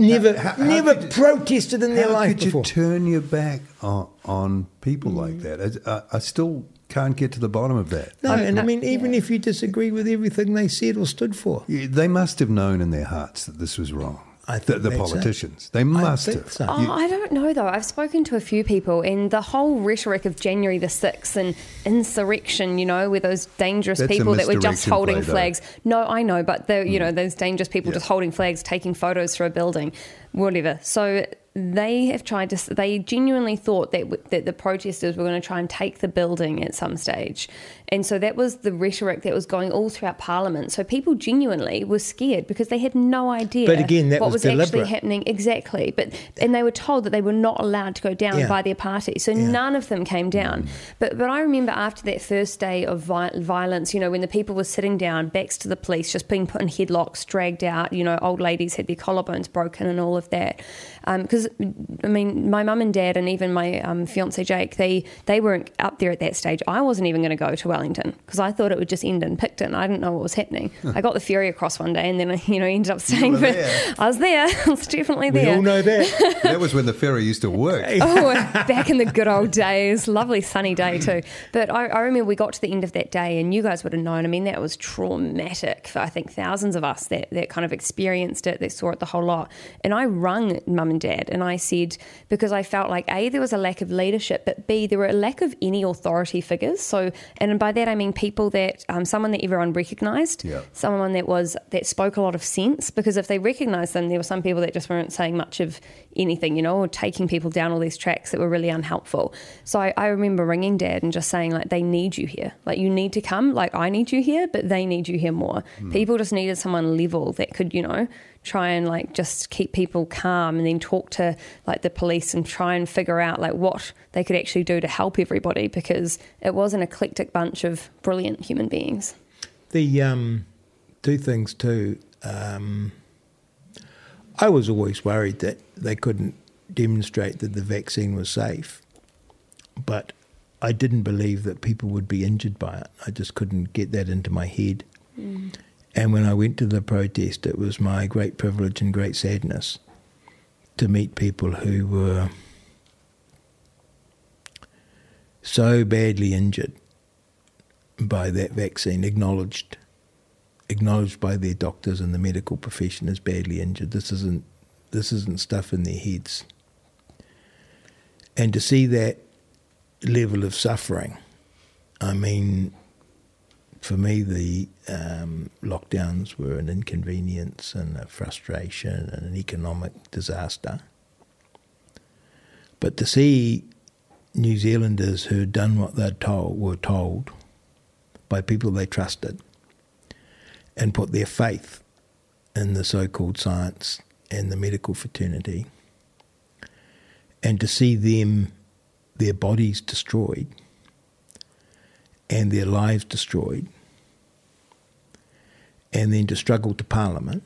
never How- how never could protested in their How life could before. you turn your back on, on people like Mm. that? I, I still can't get to the bottom of that. no, and I I- mean, even if you disagree with everything they said or stood for, Yeah, They must have known in their hearts that this was wrong. I the, think the that's it. politicians. They must think have. so. Oh, I don't know though. I've spoken to a few people, and the whole rhetoric of January the 6th and insurrection, you know, with those dangerous That's people that were just holding play, though. flags. No, I know, but the, you Hmm. know, those dangerous people Yeah. just holding flags, taking photos for a building, whatever. So they have tried to. They genuinely thought that w- that the protesters were going to try and take the building at some stage, and so that was the rhetoric that was going all throughout Parliament. So people genuinely were scared because they had no idea. But again, that what was was actually happening exactly. But and they were told that they were not allowed to go down Yeah. by their party, so Yeah. none of them came down. But but I remember after that first day of violence, you know, when the people were sitting down, backs to the police, just being put in headlocks, dragged out. You know, old ladies had their collarbones broken and all of that. Because I mean, my mum and dad, and even my um, fiance Jake, they they weren't up there at that stage. I wasn't even going to go to Wellington because I thought it would just end in Picton. I didn't know what was happening. I got the ferry across one day, and then I, you know ended up staying. for, there. I was there. I was definitely we there. all know that. that was when the ferry used to work. Oh, back in the good old days. Lovely sunny day too. But I, I remember we got to the end of that day and you guys would have known. I mean, that was traumatic for I think thousands of us that, that kind of experienced it, that saw it the whole lot. And I rung mum and dad and I said, because I felt like A, there was a lack of leadership, but B, there were a lack of any authority figures. So, and by that I mean people that, um, someone that everyone recognised, Yeah. someone that was, that spoke a lot of sense, because if they recognised them, there were some people that just weren't saying much of anything, you know, or taking people down all these tracks that were really unhelpful. So I, I remember ringing dad and just saying, like, they need you here. Like, you need to come. Like, I need you here, but they need you here more. People just needed someone level that could, you know, try and like just keep people calm and then talk to like the police and try and figure out like what they could actually do to help everybody because it was an eclectic bunch of brilliant human beings. The um, two things too. Um, I was always worried that they couldn't demonstrate that the vaccine was safe, but I didn't believe that people would be injured by it. I just couldn't get that into my head. And when I went to the protest, it was my great privilege and great sadness to meet people who were so badly injured by that vaccine, acknowledged, acknowledged by their doctors and the medical profession as badly injured. This isn't, this isn't stuff in their heads. And to see that level of suffering, I mean, for me, the um, lockdowns were an inconvenience and a frustration and an economic disaster. But to see New Zealanders who had done what they'd told were told by people they trusted and put their faith in the so-called science and the medical fraternity, and to see them, their bodies destroyed and their lives destroyed, and then to struggle to Parliament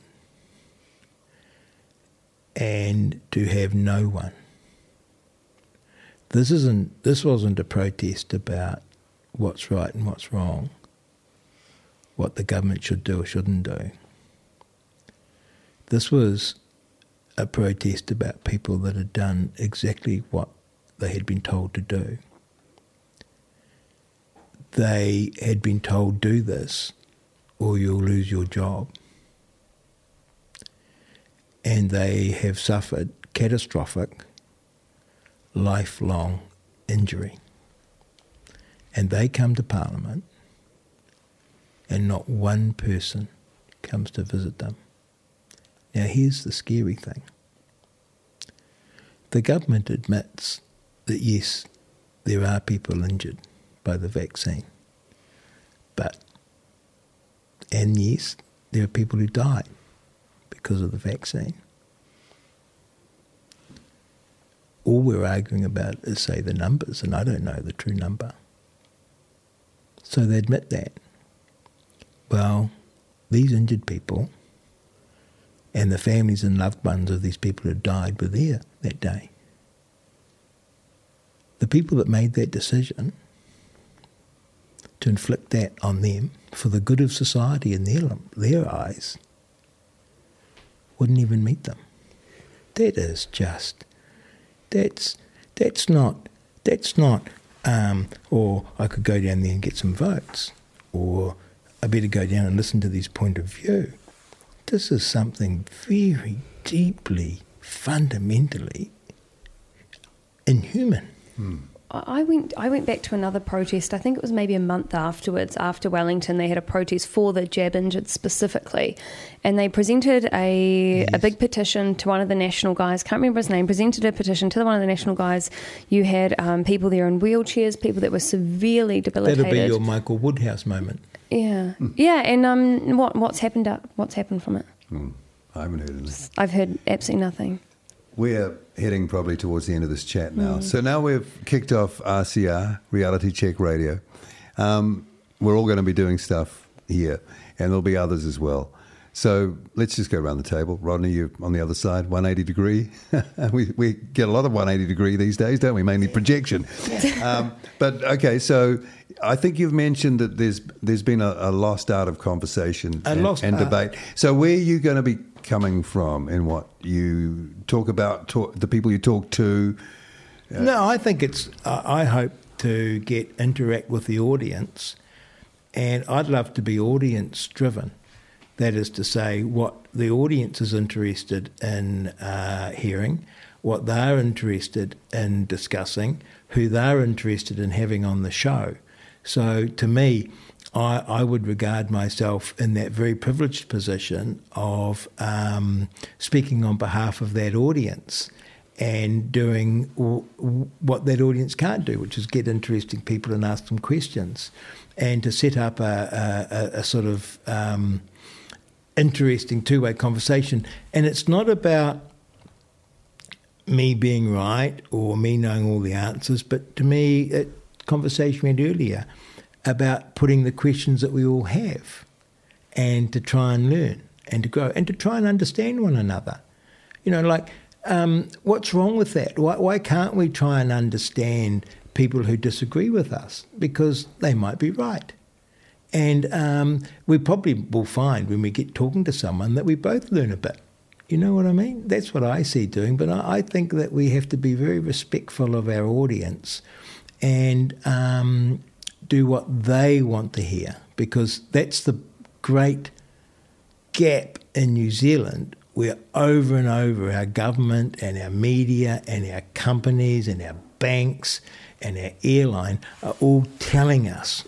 and to have no one. This isn't. This wasn't a protest about what's right and what's wrong, what the government should do or shouldn't do. This was a protest about people that had done exactly what they had been told to do they had been told, do this or you'll lose your job. And they have suffered catastrophic, lifelong injury. And they come to Parliament, and not one person comes to visit them. Now, here's the scary thing the government admits that, yes, there are people injured by the vaccine. But, and yes, there are people who die because of the vaccine. All we're arguing about is, say, the numbers, and I don't know the true number. So they admit that. Well, these injured people and the families and loved ones of these people who died were there that day. the people that made that decision to inflict that on them for the good of society in their, their eyes wouldn't even meet them. That is just, that's, that's not, that's not, um, or I could go down there and get some votes, or I better go down and listen to this point of view. This is something very deeply, fundamentally inhuman. Hmm. I went I went back to another protest. I think it was maybe a month afterwards. After Wellington, they had a protest for the jab injured specifically, and they presented a yes. a big petition to one of the national guys. Can't remember his name. Presented a petition to the one of the national guys. You had um, people there in wheelchairs, people that were severely debilitated. That'll be your Michael Woodhouse moment. Yeah, mm. yeah. And um, what what's happened? What's happened from it? Mm. I haven't heard anything. I've heard absolutely nothing. We're heading probably towards the end of this chat now. Mm. So now we've kicked off RCR, Reality Check Radio. Um, we're all going to be doing stuff here, and there'll be others as well. So let's just go around the table. Rodney, you're on the other side, 180 degree. we, we get a lot of 180 degree these days, don't we? Mainly projection. um, but okay, so I think you've mentioned that there's there's been a, a lost art of conversation and, and debate. So where are you going to be coming from in what you talk about, talk, the people you talk to? Uh, no, I think it's. Uh, I hope to get interact with the audience, and I'd love to be audience driven. That is to say, what the audience is interested in uh, hearing, what they're interested in discussing, who they're interested in having on the show. So to me, I, I would regard myself in that very privileged position of um, speaking on behalf of that audience and doing what that audience can't do, which is get interesting people and ask them questions, and to set up a, a, a sort of um, interesting two way conversation. And it's not about me being right or me knowing all the answers, but to me, a conversation we had earlier about putting the questions that we all have and to try and learn and to grow and to try and understand one another. You know, like, um, what's wrong with that? Why, why can't we try and understand people who disagree with us? Because they might be right. And um, we probably will find when we get talking to someone that we both learn a bit. You know what I mean? That's what I see doing. But I, I think that we have to be very respectful of our audience and um, do what they want to hear because that's the great gap in New Zealand where over and over our government and our media and our companies and our banks and our airline are all telling us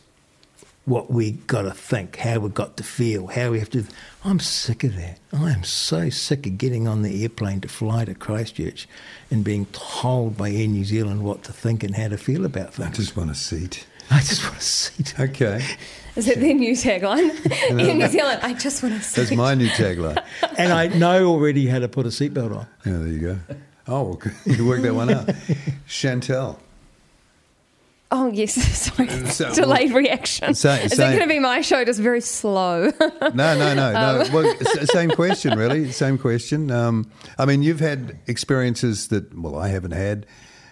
what we got to think, how we got to feel, how we have to. I'm sick of that. I am so sick of getting on the airplane to fly to Christchurch and being told by Air New Zealand what to think and how to feel about things. I just want a seat. I just want a seat. Okay. Is it their new tagline? In New Zealand, I just want a seat. That's my new tagline. and I know already how to put a seatbelt on. Yeah, there you go. Oh, well, you can work that one out. Chantelle. Oh yes, sorry. So, Delayed well, reaction. Say, Is say, it going to be my show? Just very slow. no, no, no, no. Um. Well, same question, really. Same question. Um, I mean, you've had experiences that well, I haven't had.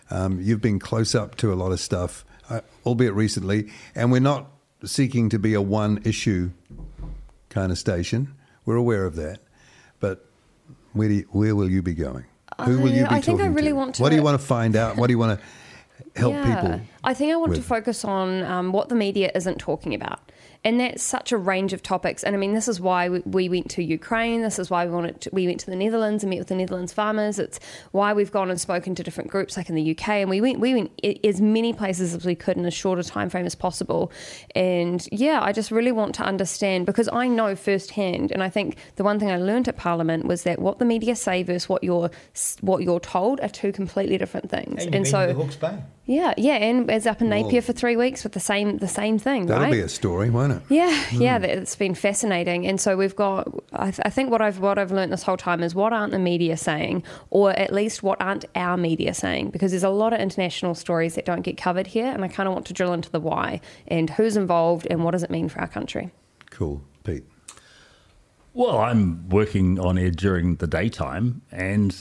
Um, you've been close up to a lot of stuff, uh, albeit recently, and we're not seeking to be a one issue kind of station. We're aware of that, but where you, where will you be going? Who will you be I talking think I really to? want to. What do you want to find out? What do you want to help yeah. people? I think I want with? to focus on um, what the media isn't talking about and that's such a range of topics. And I mean, this is why we, we went to Ukraine. This is why we wanted to, we went to the Netherlands and met with the Netherlands farmers. It's why we've gone and spoken to different groups, like in the UK, and we went we went as many places as we could in as short a time frame as possible. And yeah, I just really want to understand because I know firsthand, and I think the one thing I learned at Parliament was that what the media say versus what you're what you're told are two completely different things. And, and so. Yeah, yeah, and it's up in Napier for three weeks with the same the same thing. That'll right? be a story, won't it? Yeah, mm. yeah, it's been fascinating. And so we've got. I, th- I, think what I've what I've learned this whole time is what aren't the media saying, or at least what aren't our media saying, because there's a lot of international stories that don't get covered here, and I kind of want to drill into the why and who's involved and what does it mean for our country. Cool, Pete. Well, I'm working on it during the daytime, and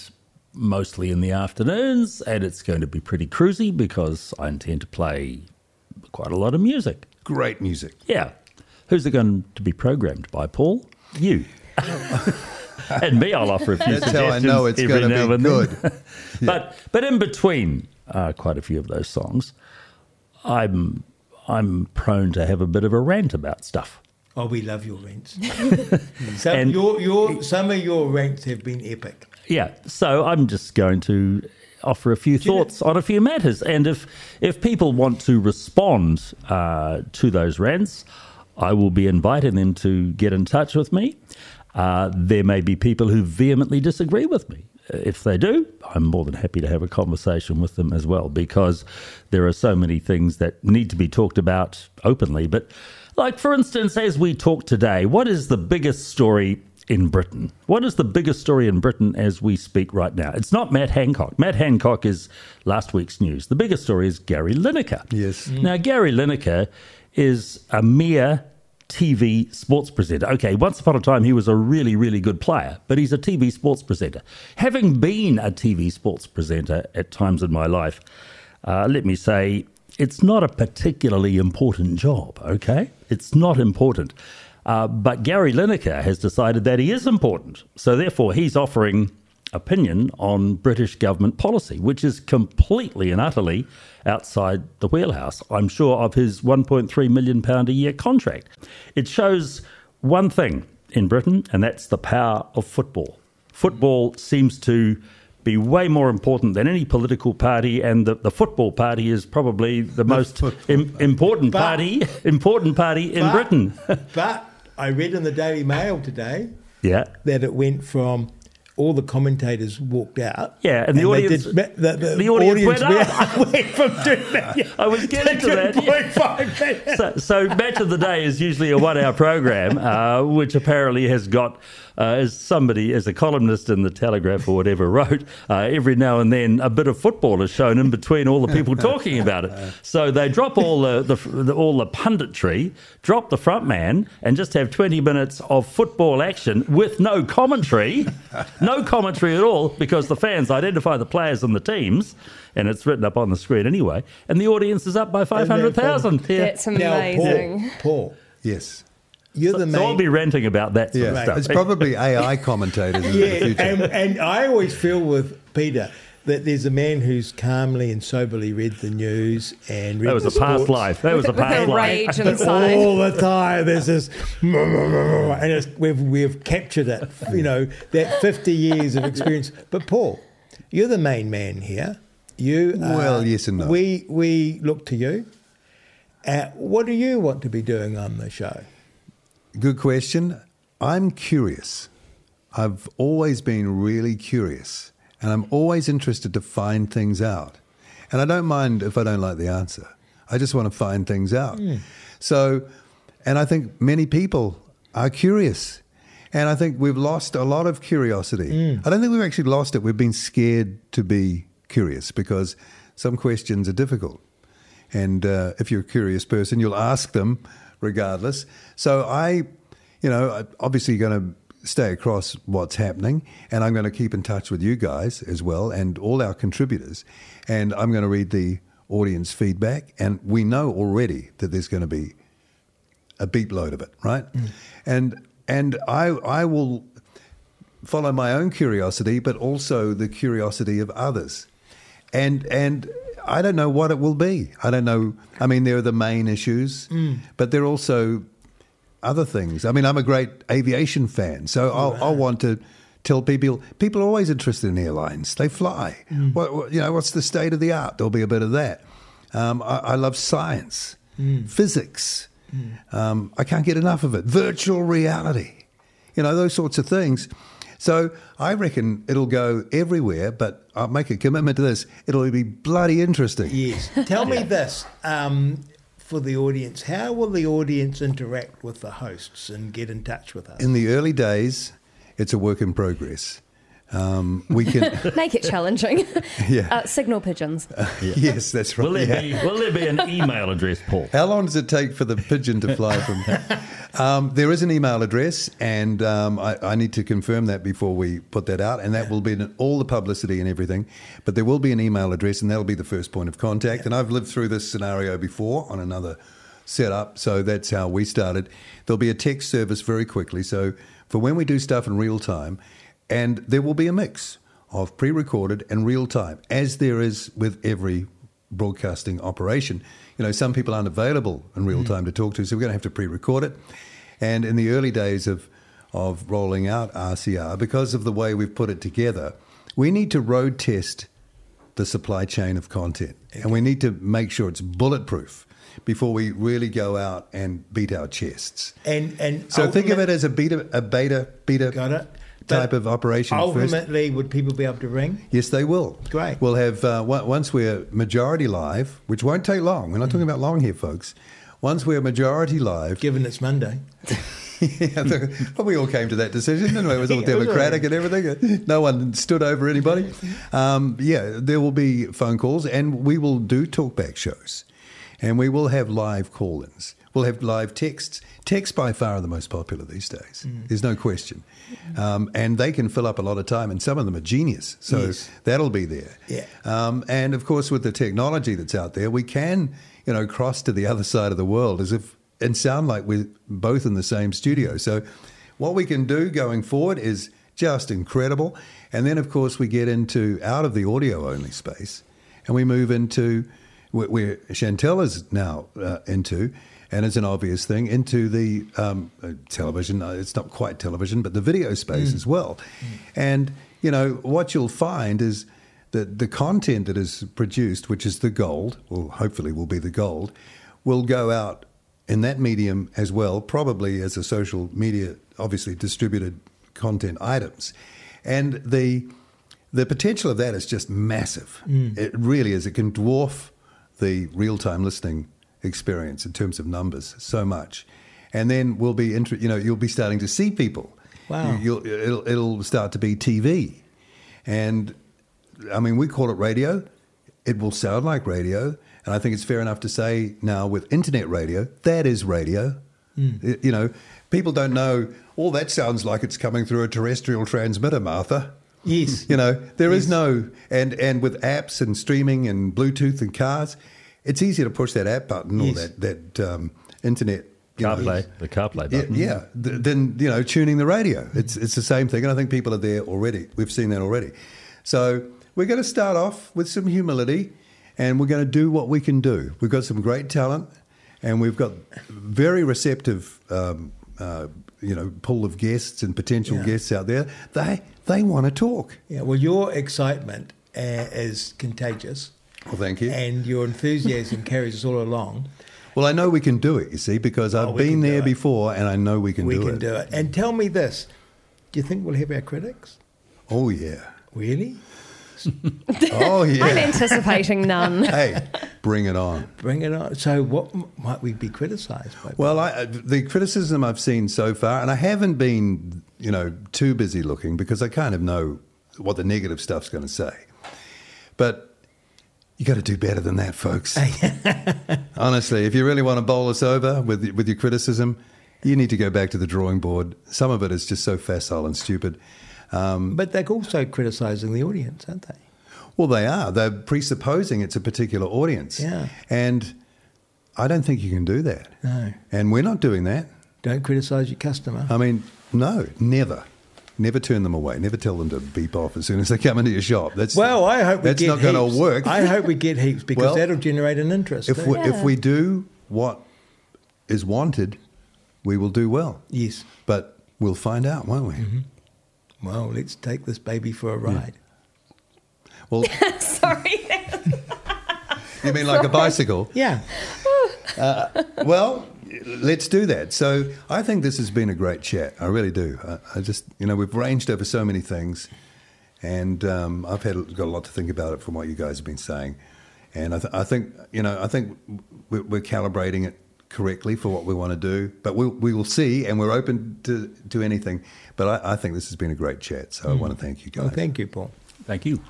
mostly in the afternoons, and it's going to be pretty cruisy because I intend to play quite a lot of music. Great music. Yeah. Who's it going to be programmed by, Paul? You. and me, I'll offer a few suggestions. That's how I know it's every going to now be and good. then. But but in between uh, quite a few of those songs, I'm I'm prone to have a bit of a rant about stuff. Oh, we love your rants. some, And- your, your, some of your rants have been epic. Yeah, so I'm just going to offer a few you know- thoughts on a few matters, and if if people want to respond uh, to those rants, I will be inviting them to get in touch with me. Uh, there may be people who vehemently disagree with me. If they do, I'm more than happy to have a conversation with them as well, because there are so many things that need to be talked about openly. But, like for instance, as we talk today, what is the biggest story in Britain. What is the biggest story in Britain as we speak right now? It's not Matt Hancock. Matt Hancock is last week's news. The biggest story is Gary Lineker. Yes. Now, Gary Lineker is a mere TV sports presenter. Okay, once upon a time he was a really, really good player, but he's a TV sports presenter. Having been a TV sports presenter at times in my life, uh, let me say it's not a particularly important job, okay? It's not important. Uh, but Gary Lineker has decided that he is important. So therefore, he's offering opinion on British government policy, which is completely and utterly outside the wheelhouse, I'm sure, of his £1.3 million a year contract. It shows one thing in Britain, and that's the power of football. Football seems to be way more important than any political party, and the, the football party is probably the, most im- important But- party important party in But- Britain. but I read in the Daily Mail today yeah. that it went from all the commentators walked out. Yeah, and the audience- did- the, the the audience went went, went from two million. I was getting to that. 2.5 million. so, so match of the day is usually a one-hour program, uh, which apparently has got, uh, as somebody, as a columnist in the Telegraph or whatever wrote, uh, every now and then a bit of football is shown in between all the people talking about it. So they drop all the, the, the all the punditry, drop the front man, and just have twenty minutes of football action with no commentary, no commentary at all, because the fans identify the players and the teams. And it's written up on the screen anyway, and the audience is up by five hundred thousand. Yeah. That's Now, amazing. Paul, Paul, Yes. You're the main... So I'll be ranting about that sort Yeah. of stuff. It's probably AI commentators in the yeah, future. and, and I always feel with Peter that there's a man who's calmly and soberly read the news and read that was the a past life. That was a With past life. rage But inside. all the time there's this and it's, we've, we've captured it you know that 50 years of experience but paul you're the main man here you uh, Well, yes and no. we we look to you uh, what do you want to be doing on the show Good question. I'm curious. I've always been really curious, and I'm always interested to find things out. And I don't mind if I don't like the answer. I just want to find things out. So, and I think many people are curious. And I think we've lost a lot of curiosity. I don't think we've actually lost it. We've been scared to be curious because some questions are difficult. And uh, if you're a curious person, you'll ask them regardless. So I, you know, obviously going to stay across what's happening, and I'm going to keep in touch with you guys as well and all our contributors. And I'm going to read the audience feedback, and we know already that there's going to be a beat load of it, right? Mm. And and I I will follow my own curiosity, but also the curiosity of others. And and I don't know what it will be. I don't know. I mean, there are the main issues, but there are also other things. I mean, I'm a great aviation fan, so I'll, I'll want to tell people. People are always interested in airlines. They fly. What, what- you know, what's the state of the art? There'll be a bit of that. Um, I, I love science, physics. Um, I can't get enough of it. Virtual reality, you know, those sorts of things. So I reckon it'll go everywhere, but I'll make a commitment to this. It'll be bloody interesting. yes tell me this um, for the audience how will the audience interact with the hosts and get in touch with us In the early days, it's a work in progress. Um, we can, Make it challenging. yeah, Uh, signal pigeons. yes, that's right. Will there, yeah. be, will there be an email address, Paul? How long does it take for the pigeon to fly from? um, there is an email address, and um, I, I need to confirm that before we put that out, and that will be in all the publicity and everything. But there will be an email address, and that'll be the first point of contact. And I've lived through this scenario before on another setup, so that's how we started. There'll be a text service very quickly, so for when we do stuff in real time, and there will be a mix of pre-recorded and real time, as there is with every broadcasting operation. You know, some people aren't available in real hmm. time to talk to, so we're going to have to pre-record it. And in the early days of of rolling out RCR, because of the way we've put it together, we need to road test the supply chain of content, and we need to make sure it's bulletproof before we really go out and beat our chests. And and So think of it as a beta, a beta, beta Got it. Type of operation first. Ultimately, would people be able to ring? Yes, they will. Great. We'll have uh, on- once we're majority live, which won't take long. We're not talking about long here, folks. Once we're majority live, Given it's Monday. yeah, we all came to that decision, didn't we? It was all Yeah, it was democratic and everything. No one stood over anybody. Um, yeah, there will be phone calls, and we will do talkback shows, and we will have live call-ins. We'll have live texts. Texts by far are the most popular these days. Mm. There's no question, um, and they can fill up a lot of time, and some of them are genius. So Yes. that'll be there. Yeah. Um, and of course, with the technology that's out there, we can, you know, cross to the other side of the world as if and sound like we're both in the same studio. So, what we can do going forward is just incredible. And then, of course, we get into out of the audio only space, and we move into where, Chantelle is now uh, into. And it's an obvious thing into the um, uh, television. uh, It's not quite television, but the video space as well. And you know what you'll find is that the content that is produced, which is the gold, or hopefully will be the gold, will go out in that medium as well, probably as a social media, obviously distributed content items. And the the potential of that is just massive. It really is. It can dwarf the real time listening experience in terms of numbers so much. And then we'll be, inter- you know, you'll be starting to see people. Wow. You, you'll, it'll, it'll start to be TV. And I mean, we call it radio. It will sound like radio. And I think it's fair enough to say now with internet radio, that is radio. Hmm. Y- You know, people don't know, all that sounds like it's coming through a terrestrial transmitter, Martha. Yes. You know, there is Yes. no, and, and with apps and streaming and Bluetooth and cars, it's easy to push that app button or Yes. that, that um, internet. CarPlay, the CarPlay yeah, button. yeah. Th- then you know, tuning the radio. It's it's the same thing, and I think people are there already. We've seen that already. So we're going to start off with some humility, and we're going to do what we can do. We've got some great talent, and we've got very receptive, um, uh, you know, pool of guests and potential Yeah. guests out there. They they want to talk. Yeah. Well, your excitement uh, is contagious, Well, thank you. and your enthusiasm carries us all along. well, I know we can do it. You see, because I've Oh, been there before, and I know we can we do can it. We can do it. And tell me this: Do you think we'll have our critics? Oh yeah. Really? Oh yeah. I'm anticipating none. hey, bring it on. Bring it on. So, what might we be criticised by? Well, I, uh, the criticism I've seen so far, and I haven't been, you know, too busy looking because I kind of know what the negative stuff's going to say. But you got to do better than that, folks. Honestly, if you really want to bowl us over with with your criticism, you need to go back to the drawing board. Some of it is just so facile and stupid. Um, but they're also criticising the audience, aren't they? well, they are. They're presupposing it's a particular audience. Yeah. And I don't think you can do that. No. And we're not doing that. Don't criticise your customer. I mean, no, never. Never turn them away. Never tell them to beep off as soon as they come into your shop. That's well, I hope we that's get not going heaps. to work. I hope we get heaps because Well, that'll generate an interest. if we, if we do what is wanted, we will do well. yes. But we'll find out, won't we? Mm-hmm. Well, let's take this baby for a ride. Well, Sorry. you mean like a bicycle? Yeah. well, let's do that. So I think this has been a great chat. I really do. I, I just, you know, we've ranged over so many things, and um, I've had got a lot to think about it from what you guys have been saying. And I, th- I think, you know, I think we're, we're calibrating it correctly for what we want to do. But we'll, we will see, and we're open to, to anything. But I, I think this has been a great chat, so I want to thank you guys. Well, thank you, Paul. Thank you.